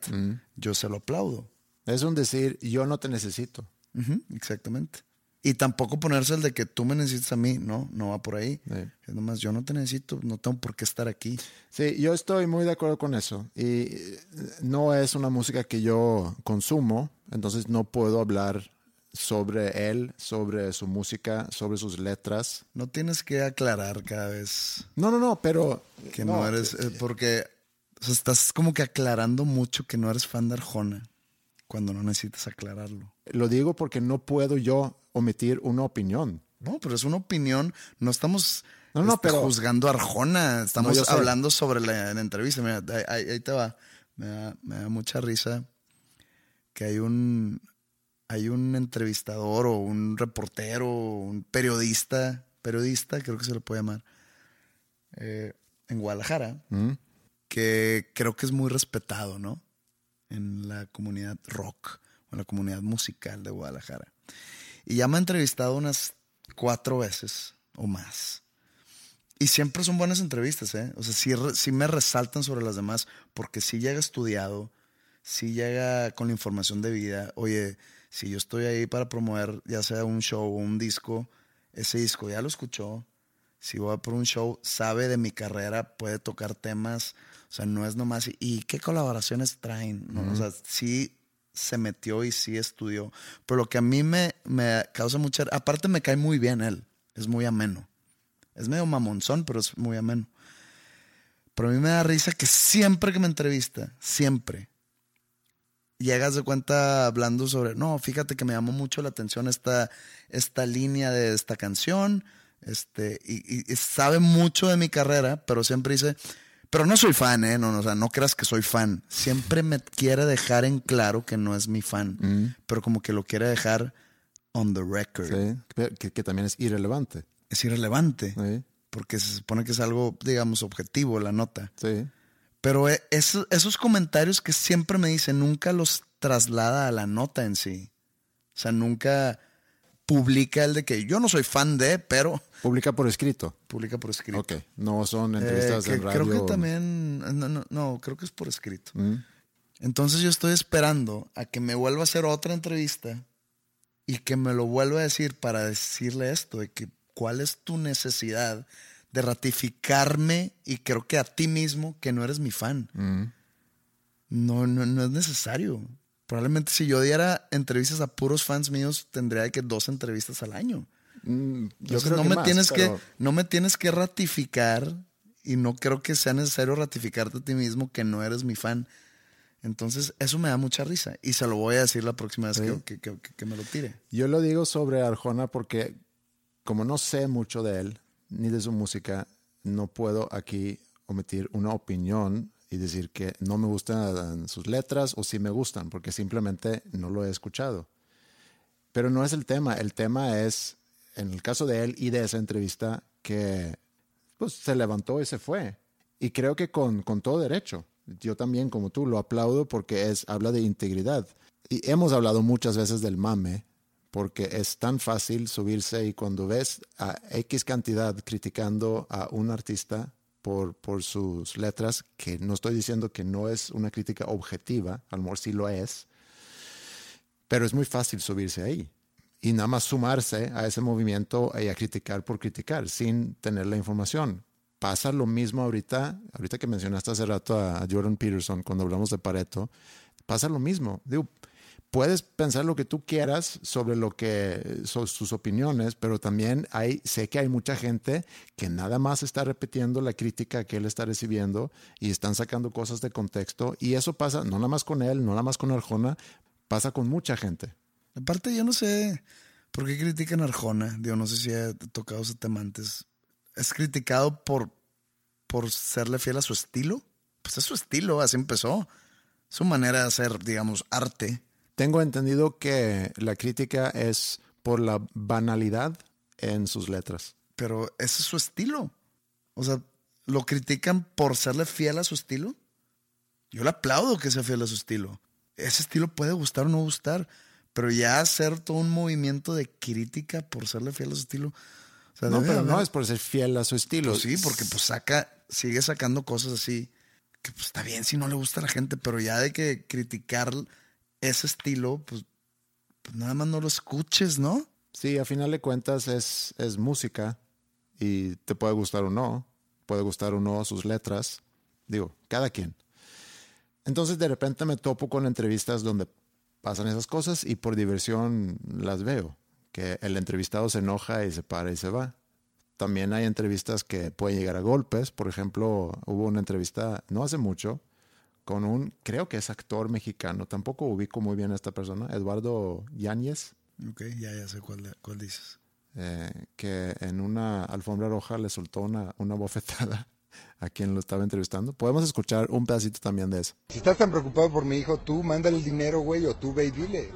yo se lo aplaudo. Es un decir, yo no te necesito. Ujú, exactamente. Y tampoco ponerse el de que tú me necesitas a mí, no, no va por ahí. Sí. Es nomás, yo no te necesito, no tengo por qué estar aquí. Sí, yo estoy muy de acuerdo con eso. Y eh, no es una música que yo consumo, entonces no puedo hablar sobre él, sobre su música, sobre sus letras. No tienes que aclarar cada vez No, no, no, pero... que no, eres, eh, porque o sea, estás como que aclarando mucho que no eres fan de Arjona cuando no necesitas aclararlo. Lo digo porque no puedo yo omitir una opinión. No, pero es una opinión. No estamos No, no, este, pero- juzgando a Arjona. Estamos No, hablando sobre la, la entrevista. Mira, ahí te va. Me da, me da mucha risa que hay un, hay un entrevistador o un reportero, un periodista, periodista, creo que se le puede llamar, eh, en Guadalajara, ¿Mm? Que creo que es muy respetado, ¿no? En la comunidad rock o en la comunidad musical de Guadalajara. Y ya me ha entrevistado unas cuatro veces o más. Y siempre son buenas entrevistas, ¿eh? O sea, sí, sí me resaltan sobre las demás porque sí llega estudiado, sí llega con la información de vida. Oye, si yo estoy ahí para promover ya sea un show o un disco, ese disco ya lo escuchó. Si voy por un show, sabe de mi carrera, puede tocar temas. O sea, no es nomás, ¿y qué colaboraciones traen? No, O sea, sí se metió y sí estudió. Pero lo que a mí me, me causa mucha... Aparte me cae muy bien él, es muy ameno. Es medio mamonzón, pero es muy ameno. Pero a mí me da risa que siempre que me entrevista, siempre, llegas de cuenta hablando sobre, no, fíjate que me llamó mucho la atención esta, esta línea de esta canción, este, y, sabe mucho de mi carrera, pero siempre dice, pero no soy fan, ¿eh? No, no, o sea, no creas que soy fan. Siempre me quiere dejar en claro que no es mi fan, pero como que lo quiere dejar on the record. Sí, que- también es irrelevante. Es irrelevante, Sí, porque se supone que es algo, digamos, objetivo la nota. sí. Pero eh, esos, esos comentarios que siempre me dice, nunca los traslada a la nota en sí. O sea, nunca publica el de que yo no soy fan de, pero Publica por escrito. publica por escrito. Ok, no son Eh, entrevistas que en radio. Creo que también, no, no, no, creo que es por escrito. Mm. Entonces yo estoy esperando a que me vuelva a hacer otra entrevista y que me lo vuelva a decir para decirle esto, de que cuál es tu necesidad de ratificarme y creo que a ti mismo que no eres mi fan. Mm. No, no, no es necesario. Probablemente si yo diera entrevistas a puros fans míos, tendría que dos entrevistas al año. Mm, yo Entonces, creo no que me más, tienes pero- que, no me tienes que ratificar y no creo que sea necesario ratificarte a ti mismo que no eres mi fan. Entonces, eso me da mucha risa. Y se lo voy a decir la próxima vez que, que- que- que me lo tire. Yo lo digo sobre Arjona porque como no sé mucho de él ni de su música, no puedo aquí omitir una opinión y decir que no me gustan sus letras o sí me gustan, porque simplemente no lo he escuchado. Pero no es el tema, el tema es, en el caso de él y de esa entrevista, que pues, se levantó y se fue. Y creo que con, con todo derecho. Yo también, como tú, lo aplaudo porque es, habla de integridad. Y hemos hablado muchas veces del mame, porque es tan fácil subirse y cuando ves a X cantidad criticando a un artista por, por sus letras, que no estoy diciendo que no es una crítica objetiva, a lo mejor sí lo es, pero es muy fácil subirse ahí y nada más sumarse a ese movimiento y a criticar por criticar sin tener la información. Pasa lo mismo ahorita, ahorita que mencionaste hace rato a Jordan Peterson cuando hablamos de Pareto, pasa lo mismo. Digo, puedes pensar lo que tú quieras sobre lo que sus opiniones, pero también hay, sé que hay mucha gente que nada más está repitiendo la crítica que él está recibiendo y están sacando cosas de contexto y eso pasa no nada más con él, no nada más con Arjona, pasa con mucha gente. Aparte, yo no sé por qué critican a Arjona. Digo, no sé si he tocado ese tema antes. ¿Es criticado por, por serle fiel a su estilo? Pues es su estilo, así empezó. Su manera de hacer, digamos, arte. Tengo entendido que la crítica es por la banalidad en sus letras. Pero ese es su estilo. O sea, ¿lo critican por serle fiel a su estilo? Yo le aplaudo que sea fiel a su estilo. Ese estilo puede gustar o no gustar, Pero ya hacer todo un movimiento de crítica por serle fiel a su estilo. o sea, No, pero no es por ser fiel a su estilo. Pues sí, porque pues saca, sigue sacando cosas así. Que pues está bien si no le gusta a la gente, pero ya de que criticar ese estilo, pues, pues nada más no lo escuches, ¿no? Sí, a final de cuentas es, es música y te puede gustar o no. Puede gustar o no sus letras. Digo, cada quien. Entonces de repente me topo con entrevistas donde pasan esas cosas y por diversión las veo. Que el entrevistado se enoja y se para y se va. También hay entrevistas que pueden llegar a golpes. Por ejemplo, hubo una entrevista no hace mucho con un, creo que es actor mexicano. Tampoco ubico muy bien a esta persona, Eduardo Yáñez. Ok, ya, ya sé cuál, cuál dices. eh, que en una alfombra roja le soltó una, una bofetada a quien lo estaba entrevistando. Podemos escuchar un pedacito también de eso. Si estás tan preocupado por mi hijo, tú mándale el dinero, güey, o tú ve y dile.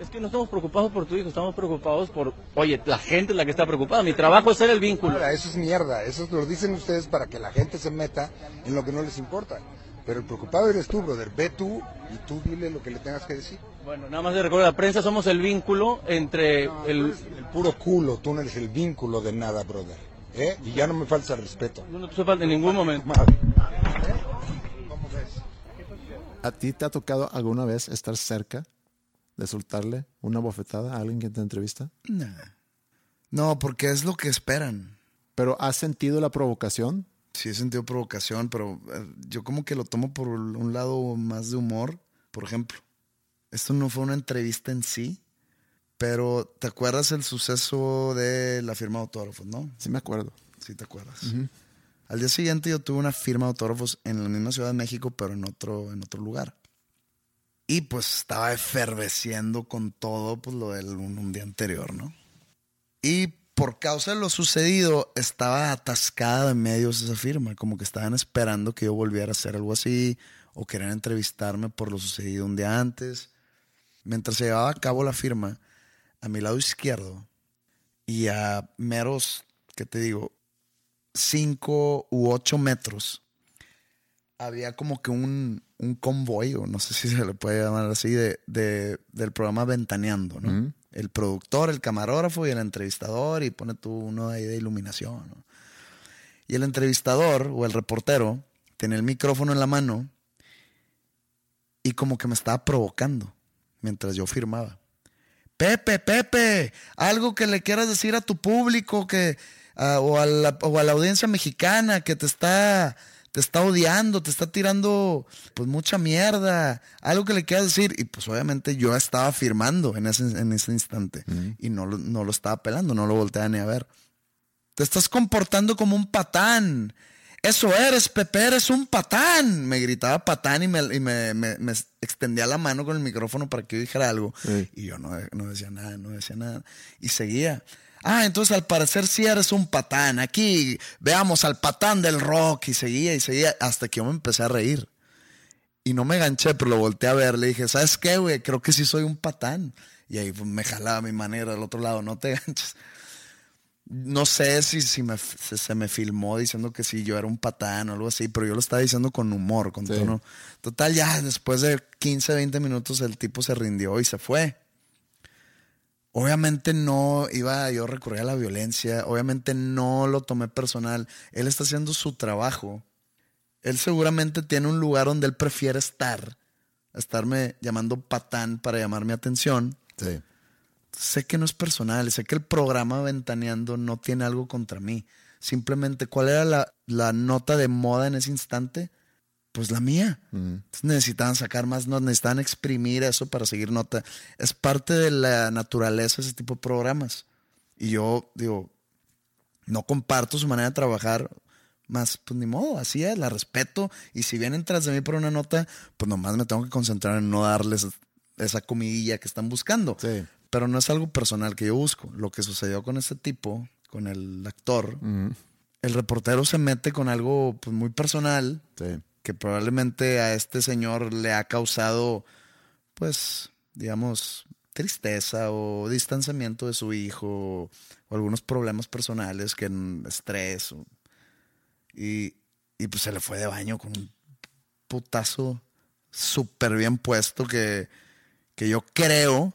Es que no estamos preocupados por tu hijo, estamos preocupados por, oye, la gente es la que está preocupada. Mi trabajo es ser el vínculo. Ahora, eso es mierda. Eso lo dicen ustedes para que la gente se meta en lo que no les importa. Pero el preocupado eres tú, brother. Ve tú y tú dile lo que le tengas que decir. Bueno, nada más de recordar, la prensa somos el vínculo entre el... El puro culo, tú no eres el vínculo de nada, brother. ¿Eh? Y ya no me falta respeto. No te hace falta en ningún momento. Madre. ¿A ti te ha tocado alguna vez estar cerca de soltarle una bofetada a alguien que te entrevista? Nah. No, porque es lo que esperan. ¿Pero has sentido la provocación? Sí he sentido provocación, pero eh, yo como que lo tomo por un lado más de humor. Por ejemplo, esto no fue una entrevista en sí, pero ¿te acuerdas el suceso de la firma de autógrafos, no? Sí me acuerdo. Sí, te acuerdas. Al día siguiente yo tuve una firma de autógrafos en la misma Ciudad de México, pero en otro, en otro lugar. Y pues estaba eferveciendo con todo pues, lo del un, un día anterior, ¿no? Y por causa de lo sucedido, estaba atascada de medios esa firma, como que estaban esperando que yo volviera a hacer algo así, o querían entrevistarme por lo sucedido un día antes. Mientras se llevaba a cabo la firma, a mi lado izquierdo y a meros, ¿qué te digo? Cinco u ocho metros, había como que un, un convoy, o no sé si se le puede llamar así, de, de- del programa Ventaneando, ¿no? El productor, el camarógrafo y el entrevistador, y pone tú uno ahí de iluminación. Y el entrevistador o el reportero tenía el micrófono en la mano y como que me estaba provocando mientras yo firmaba. Pepe, Pepe, algo que le quieras decir a tu público que, ah, o, a la, o a la audiencia mexicana que te está, te está odiando, te está tirando pues mucha mierda, algo que le quieras decir. Y pues obviamente yo estaba firmando en ese, en ese instante y no, lo- no lo estaba pelando, no lo volteaba ni a ver. Te estás comportando como un patán. Eso eres, Pepe, eres un patán. Me gritaba patán y me, y me- me- me extendía la mano con el micrófono para que yo dijera algo. Sí. Y yo no, no decía nada, no decía nada. Y seguía. Ah, entonces al parecer sí eres un patán. Aquí veamos al patán del rock. Y seguía y seguía hasta que yo me empecé a reír. Y no me ganché, pero lo volteé a ver. Le dije, ¿sabes qué, güey? Creo que sí soy un patán. Y ahí pues, me jalaba mi manera del otro lado. No te ganches. No sé si, si me, se, se me filmó diciendo que sí, yo era un patán o algo así, pero yo lo estaba diciendo con humor, con Sí. tono. Total, ya después de 15, 20 minutos el tipo se rindió y se fue. Obviamente no iba yo a recurrir a la violencia, obviamente no lo tomé personal. Él está haciendo su trabajo. Él seguramente tiene un lugar donde él prefiere estar, estarme llamando patán para llamar mi atención Sí. sé que no es personal, sé que el programa Ventaneando no tiene algo contra mí. Simplemente, ¿cuál era la, la nota de moda en ese instante? Pues la mía. Entonces necesitaban sacar más notas, necesitaban exprimir eso para seguir nota. Es parte de la naturaleza ese tipo de programas. Y yo digo, no comparto su manera de trabajar, más, pues ni modo, así es, la respeto. Y si vienen tras de mí por una nota, pues nomás me tengo que concentrar en no darles esa comidilla que están buscando. Sí. Pero no es algo personal que yo busco. Lo que sucedió con este tipo, con el actor, el reportero se mete con algo pues, muy personal Sí. Que probablemente a este señor le ha causado, pues, digamos, tristeza o distanciamiento de su hijo o algunos problemas personales, que en estrés. y, y pues se le fue de baño con un putazo súper bien puesto que, que yo creo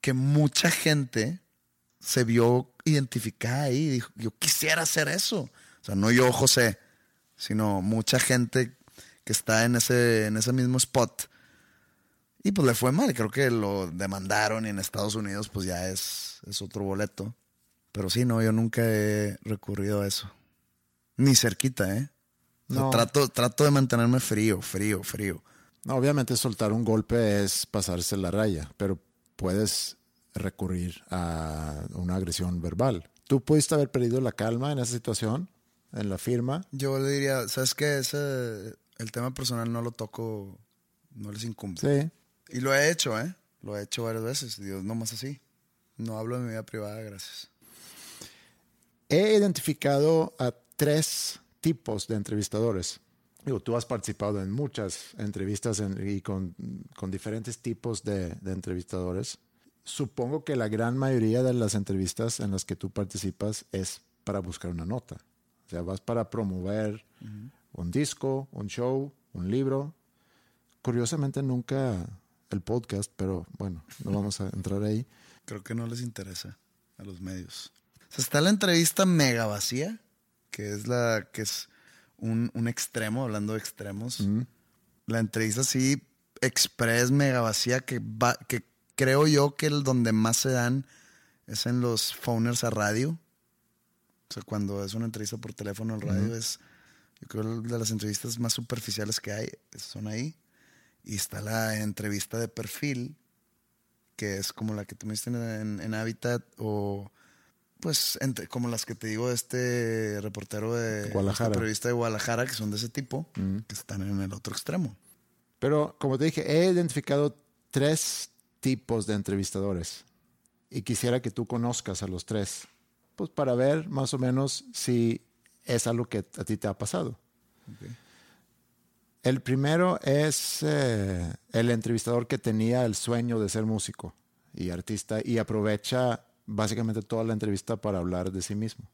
que mucha gente se vio identificada ahí. Dijo, yo quisiera hacer eso. O sea, no yo, José, sino mucha gente que está en ese, en ese mismo spot. Y pues le fue mal. Creo que lo demandaron y en Estados Unidos pues ya es, es otro boleto. Pero sí, no, yo nunca he recurrido a eso. Ni cerquita, ¿eh? O sea, No. trato, trato de mantenerme frío, frío, frío. No, obviamente soltar un golpe es pasarse la raya, pero puedes recurrir a una agresión verbal. ¿Tú pudiste haber perdido la calma en esa situación, en la firma? Yo le diría, ¿sabes qué? Ese, el tema personal no lo toco, no les incumbe. Sí. Y lo he hecho, ¿eh? Lo he hecho varias veces. Dios, no más así. No hablo de mi vida privada, gracias. He identificado a tres tipos de entrevistadores. Digo, tú has participado en muchas entrevistas en- y con, con diferentes tipos de, de entrevistadores. Supongo que la gran mayoría de las entrevistas en las que tú participas es para buscar una nota. O sea, vas para promover un disco, un show, un libro. Curiosamente nunca el podcast, pero bueno, no vamos a entrar ahí. Creo que no les interesa a los medios. O sea, está la entrevista mega vacía, que es la que es un, un extremo, hablando de extremos. La entrevista así, express, mega vacía, que, va, que creo yo que el donde más se dan es en los phoners a radio. O sea, cuando es una entrevista por teléfono al radio, es, yo creo, de las entrevistas más superficiales que hay, son ahí. Y está la entrevista de perfil, que es como la que tú me diste en, en- en Habitat, o pues entre- como las que te digo de este reportero de Guadalajara. este periodista de Guadalajara, que son de ese tipo, que están en el otro extremo. Pero como te dije, he identificado tres tipos de entrevistadores y quisiera que tú conozcas a los tres, pues para ver más o menos si es algo que a ti te ha pasado. El primero es eh, el entrevistador que tenía el sueño de ser músico y artista y aprovecha básicamente toda la entrevista para hablar de sí mismo.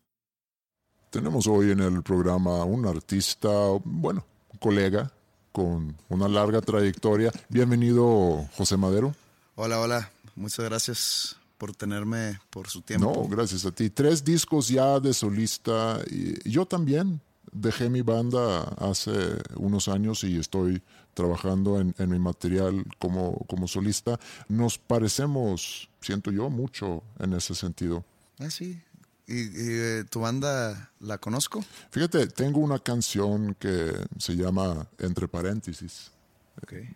Tenemos hoy en el programa un artista, bueno, un colega con una larga trayectoria. Bienvenido, José Madero. Hola, hola. Muchas gracias por tenerme, por su tiempo. No, gracias a ti. Tres discos ya de solista. Y yo también dejé mi banda hace unos años y estoy trabajando en, en mi material como, como solista. Nos parecemos, siento yo, mucho en ese sentido. Ah, sí. ¿Y, y, eh, tu banda la conozco? Fíjate, tengo una canción que se llama Entre paréntesis,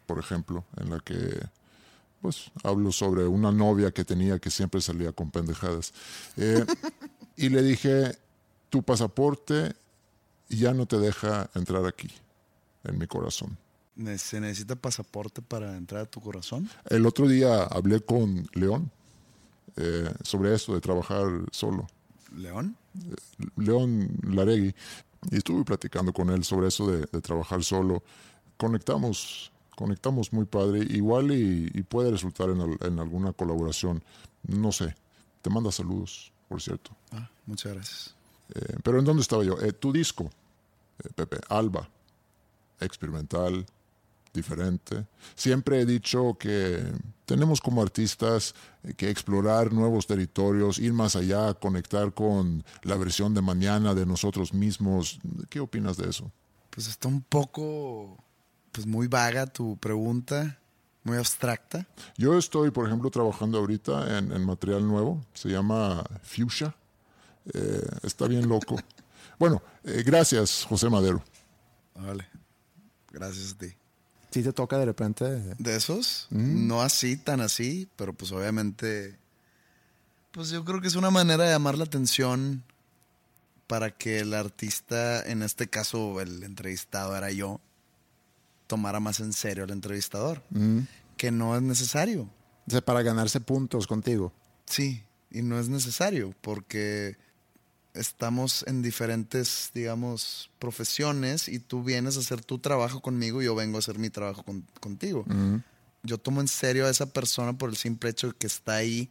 por ejemplo, en la que pues hablo sobre una novia que tenía que siempre salía con pendejadas. Eh, y le dije, tu pasaporte ya no te deja entrar aquí, en mi corazón. ¿Se necesita pasaporte para entrar a tu corazón? El otro día hablé con León eh, sobre esto de trabajar solo. ¿León? León Laregui, y estuve platicando con él sobre eso de, de trabajar solo. Conectamos, conectamos muy padre, igual y, y puede resultar en, en alguna colaboración. No sé, te manda saludos, por cierto. Ah, muchas gracias. Eh, pero ¿en dónde estaba yo? Eh, tu disco, eh, Pepe, Alba, experimental, diferente. Siempre he dicho que tenemos como artistas que explorar nuevos territorios, ir más allá, conectar con la versión de mañana de nosotros mismos. ¿Qué opinas de eso? Pues está un poco, pues muy vaga tu pregunta, muy abstracta. Yo estoy, por ejemplo, trabajando ahorita en, en material nuevo, se llama Fuchsia. Eh, está bien loco. Bueno, eh, gracias, José Madero. Vale, gracias a ti. Si te toca de repente... ¿De esos? No así, tan así, pero pues obviamente, pues yo creo que es una manera de llamar la atención para que el artista, en este caso el entrevistado era yo, tomara más en serio al entrevistador, que no es necesario. O sea, para ganarse puntos contigo. Sí, y no es necesario porque estamos en diferentes, digamos, profesiones y tú vienes a hacer tu trabajo conmigo y yo vengo a hacer mi trabajo con- contigo. Yo tomo en serio a esa persona por el simple hecho de que está ahí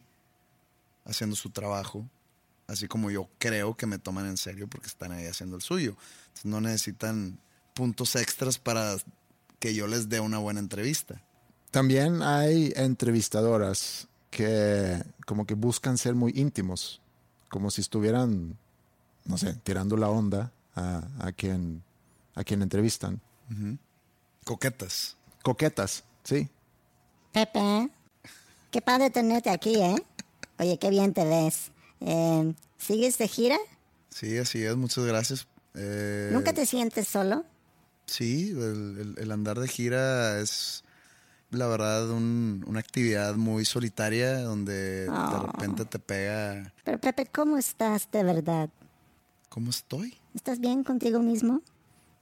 haciendo su trabajo, así como yo creo que me toman en serio porque están ahí haciendo el suyo. Entonces, no necesitan puntos extras para que yo les dé una buena entrevista. También hay entrevistadoras que como que buscan ser muy íntimos, como si estuvieran, no sé, tirando la onda a, a quien, a quien entrevistan. Coquetas. Coquetas, sí. Pepe, qué padre tenerte aquí, ¿eh? Oye, qué bien te ves. Eh, ¿Sigues de gira? Sí, así es, muchas gracias. Eh, ¿Nunca te sientes solo? Sí, el, el- el andar de gira es, la verdad, un- una actividad muy solitaria donde de Oh. repente te pega. Pero Pepe, ¿cómo estás de verdad? ¿Cómo estoy? ¿Estás bien contigo mismo?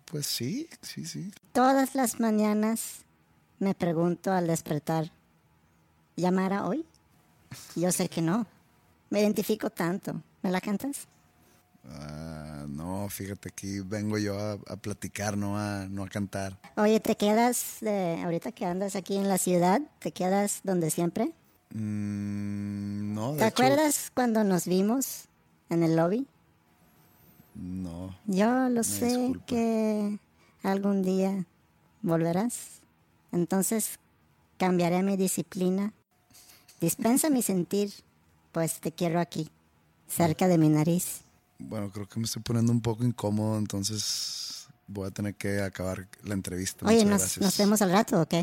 Pues sí, sí, sí. Todas las mañanas me pregunto al despertar, ¿llamará hoy? Yo sé que no. Me identifico tanto. ¿Me la cantas? Ah, no, fíjate, aquí vengo yo a, a platicar, no a, no a cantar. Oye, ¿te quedas, de, ahorita que andas aquí en la ciudad, te quedas donde siempre? Mm, no, de ¿Te hecho, acuerdas cuando nos vimos en el lobby? No. Yo lo sé disculpa. que algún día volverás. Entonces cambiaré mi disciplina. Dispensa mi sentir, pues te quiero aquí, cerca de mi nariz. Bueno, creo que me estoy poniendo un poco incómodo, entonces voy a tener que acabar la entrevista. Oye, nos, vemos al rato, ¿ok?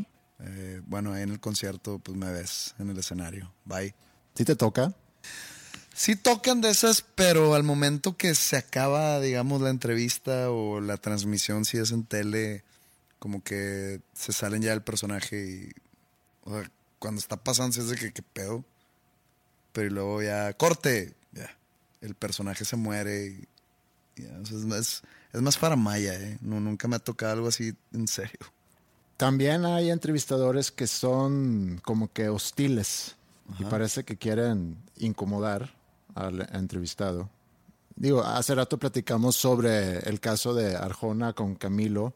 Eh, bueno, ahí en el concierto, pues me ves en el escenario. Bye. ¿Sí te toca? Sí tocan de esas, pero al momento que se acaba, digamos, la entrevista o la transmisión, si es en tele, como que se salen ya del personaje y... O sea, cuando está pasando, es de que, ¿qué pedo? Pero y luego ya, corte. El personaje se muere y... es, más, es más faramaya, ¿eh? No, nunca me ha tocado algo así en serio. También hay entrevistadores que son como que hostiles y parece que quieren incomodar al entrevistado. Digo, hace rato platicamos sobre el caso de Arjona con Camilo,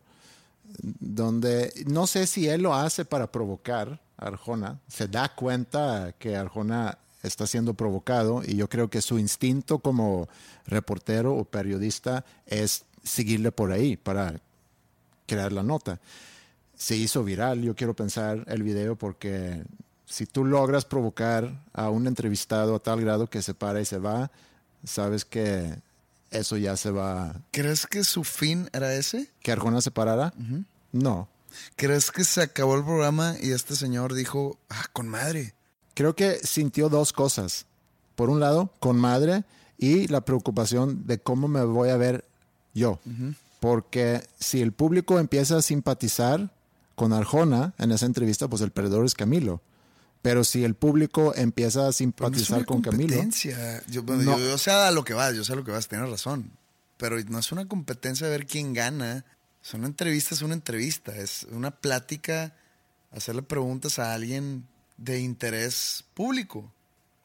donde no sé si él lo hace para provocar a Arjona, se da cuenta que Arjona está siendo provocado y yo creo que su instinto como reportero o periodista es seguirle por ahí para crear la nota se hizo viral, yo quiero pensar, el video, porque si tú logras provocar a un entrevistado a tal grado que se para y se va, sabes que eso ya se va. ¿Crees que su fin era ese? ¿Que Arjona se parara? No. ¿Crees que se acabó el programa y este señor dijo, ah, con madre? Creo que sintió dos cosas. Por un lado, con madre y la preocupación de cómo me voy a ver yo. Porque si el público empieza a simpatizar con Arjona en esa entrevista, pues el perdedor es Camilo. Pero si el público empieza a no simpatizar con Camilo. Yo, bueno, No. yo, yo sé a lo que vas, yo sé a lo que vas, tienes razón. Pero no es una competencia de ver quién gana. Es una entrevista, es una entrevista. Es una plática, hacerle preguntas a alguien de interés público.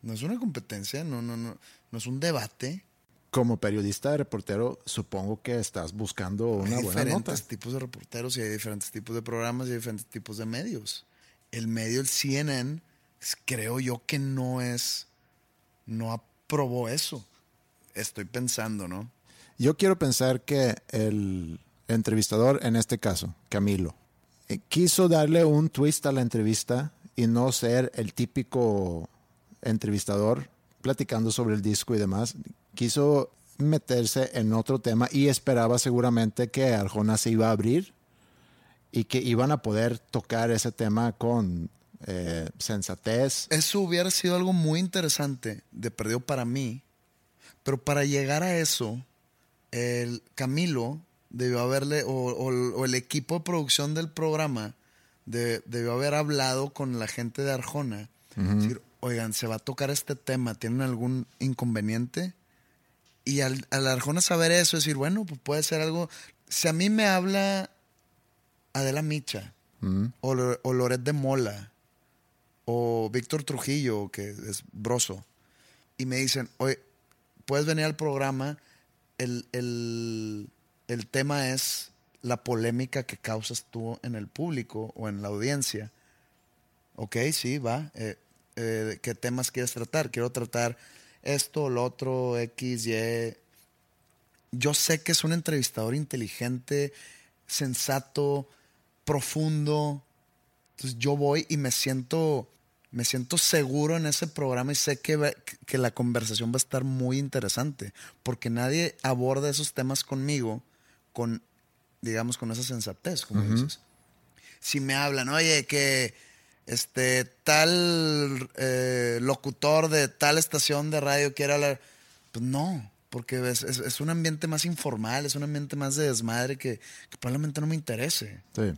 No es una competencia, no, no, no, no es un debate. Como periodista, reportero, supongo que estás buscando una hay buena nota. diferentes tipos de reporteros y hay diferentes tipos de programas y hay diferentes tipos de medios. El medio, el CNN, creo yo que no es, no aprobó eso. Estoy pensando, ¿no? Yo quiero pensar que el entrevistador, en este caso, Camilo, eh, quiso darle un twist a la entrevista y no ser el típico entrevistador platicando sobre el disco y demás. Quiso meterse en otro tema y esperaba seguramente que Arjona se iba a abrir y que iban a poder tocar ese tema con eh, sensatez. Eso hubiera sido algo muy interesante de perdido para mí, pero para llegar a eso, el Camilo debió haberle, o, el equipo de producción del programa de- debió haber hablado con la gente de Arjona. Decir, oigan, se va a tocar este tema, ¿tienen algún inconveniente? Y al, al Arjona saber eso, decir, bueno, pues puede ser algo. Si a mí me habla Adela Micha, o, o Loret de Mola, o Víctor Trujillo, que es broso, y me dicen, oye, puedes venir al programa, el, el- el tema es la polémica que causas tú en el público o en la audiencia. Ok, sí, va. Eh, eh, ¿Qué temas quieres tratar? Quiero tratar esto, lo otro, X, Y. Yo sé que es un entrevistador inteligente, sensato, profundo. Entonces yo voy y me siento me siento seguro en ese programa y sé que, que la conversación va a estar muy interesante, porque nadie aborda esos temas conmigo con, digamos, con esa sensatez, como dices. Si me hablan, oye, que este tal eh, locutor de tal estación de radio quiere hablar, pues no, porque es, es- es un ambiente más informal, es un ambiente más de desmadre que, que probablemente no me interese Sí.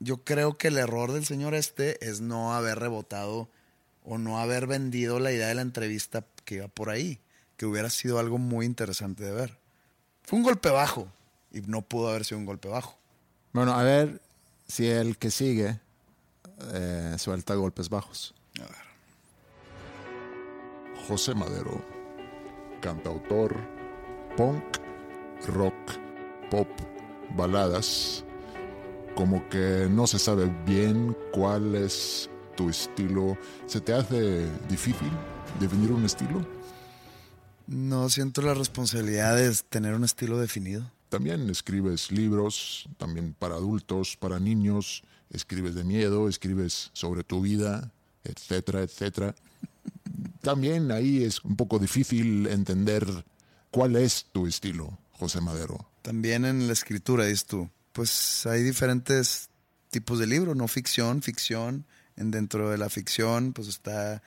yo creo que el error del señor este es no haber rebotado o no haber vendido la idea de la entrevista que iba por ahí, que hubiera sido algo muy interesante de ver. Fue un golpe bajo y no pudo haber sido un golpe bajo. Bueno, a ver si el que sigue eh, suelta golpes bajos. José Madero, cantautor, punk, rock, pop, baladas. Como que no se sabe bien cuál es tu estilo. ¿Se te hace difícil definir un estilo? No siento la responsabilidad de tener un estilo definido. También escribes libros, también para adultos, para niños, escribes de miedo, escribes sobre tu vida, etcétera, etcétera. También ahí es un poco difícil entender cuál es tu estilo, José Madero. También en la escritura, dices tú, pues hay diferentes tipos de libros, no ficción, ficción. En dentro de la ficción, pues está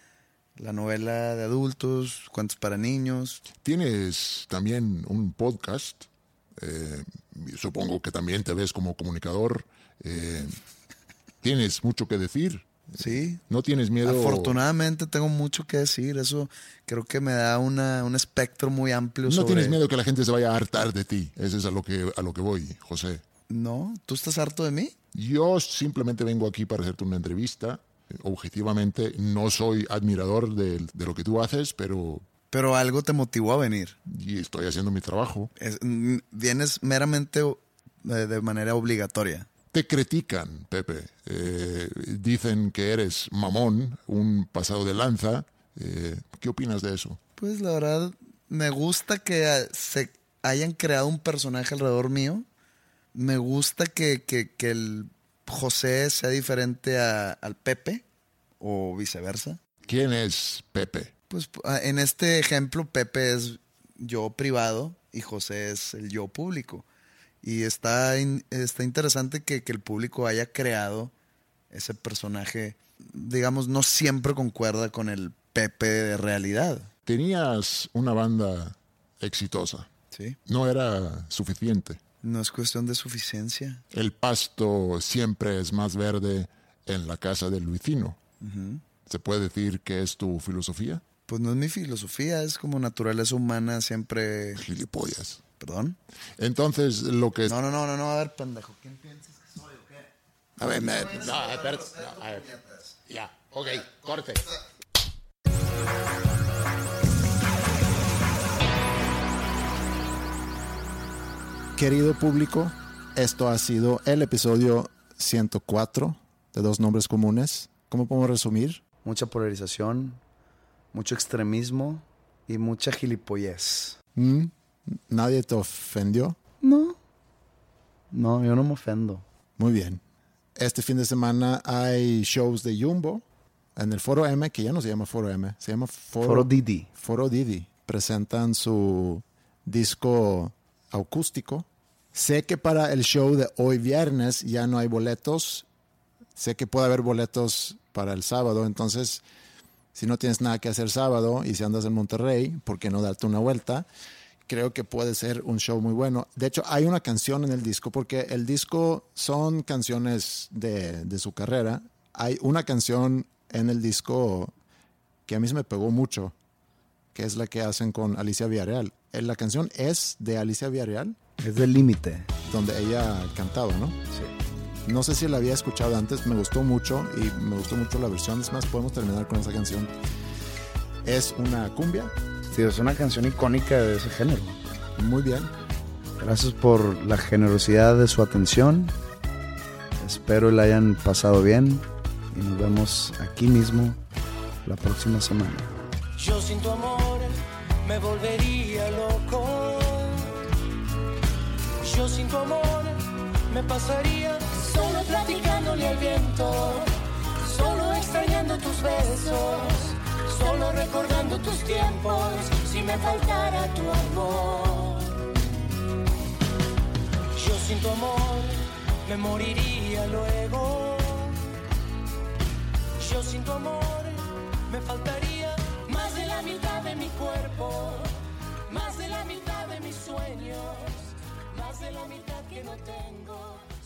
la novela de adultos, cuentos para niños. Tienes también un podcast, eh, supongo que también te ves como comunicador. eh, tienes mucho que decir. Sí. No tienes miedo. Afortunadamente tengo mucho que decir, eso creo que me da una, un espectro muy amplio. No sobre- tienes miedo que la gente se vaya a hartar de ti. Eso es a lo que, a lo que voy, José. No, ¿tú estás harto de mí? Yo simplemente vengo aquí para hacerte una entrevista. Objetivamente, no soy admirador de, de lo que tú haces, pero... Pero algo te motivó a venir. Y estoy haciendo mi trabajo. Es- mm, vienes meramente de manera obligatoria. Te critican, Pepe. Eh, dicen que eres mamón, un pasado de lanza. Eh, ¿Qué opinas de eso? Pues la verdad, me gusta que se hayan creado un personaje alrededor mío. Me gusta que, que- que el José sea diferente a- al Pepe o viceversa. ¿Quién es Pepe? Pues ah, en este ejemplo, Pepe es yo privado y José es el yo público. Y está, in- está interesante que, que el público haya creado ese personaje, digamos, no siempre concuerda con el Pepe de realidad. Tenías una banda exitosa. Sí. No era suficiente. No es cuestión de suficiencia. El pasto siempre es más verde en la casa del Luicino. Ujú. ¿Se puede decir que es tu filosofía? Pues no es mi filosofía, es como naturaleza humana siempre... Gilipollas. ¿Perdón? Entonces, lo que... No, no, no, no, no, a ver, pendejo. ¿Quién piensas que soy o qué? A ver, me- no, espérate, no, a ver. Ya, ok, corte. Querido público, esto ha sido el episodio 104 de Dos Nombres Comunes. ¿Cómo podemos resumir? Mucha polarización, mucho extremismo y mucha gilipollez. ¿Mm? ¿Nadie te ofendió? No. No, yo no me ofendo. Muy bien. Este fin de semana hay shows de Jumbo en el Foro M, que ya no se llama Foro M, se llama Foro, Foro Didi. Foro Didi. Presentan su disco acústico. Sé que para el show de hoy viernes ya no hay boletos. Sé que puede haber boletos para el sábado. Entonces, si no tienes nada que hacer sábado y si andas en Monterrey, ¿por qué no darte una vuelta? Creo que puede ser un show muy bueno. De hecho, hay una canción en el disco, porque el disco son canciones de, de su carrera. Hay una canción en el disco que a mí se me pegó mucho, que es la que hacen con Alicia Villarreal. Eh, La canción es de Alicia Villarreal, Es del límite. donde ella cantaba, ¿no? Sí. No sé si la había escuchado antes, me gustó mucho y me gustó mucho la versión. Es más, podemos terminar con esa canción. Es una cumbia, Sí, es una canción icónica de ese género. muy bien. Gracias por la generosidad de su atención. Espero la hayan pasado bien y nos vemos aquí mismo la próxima semana. Yo sin tu amor me volvería loco. Yo sin tu amor me pasaría solo platicándole al viento, solo extrañando tus besos, solo recordando tus tiempos, si me faltara tu amor. Yo sin tu amor me moriría luego. Yo sin tu amor me faltaría más de la mitad de mi cuerpo, más de la mitad de mis sueños, más de la mitad que no tengo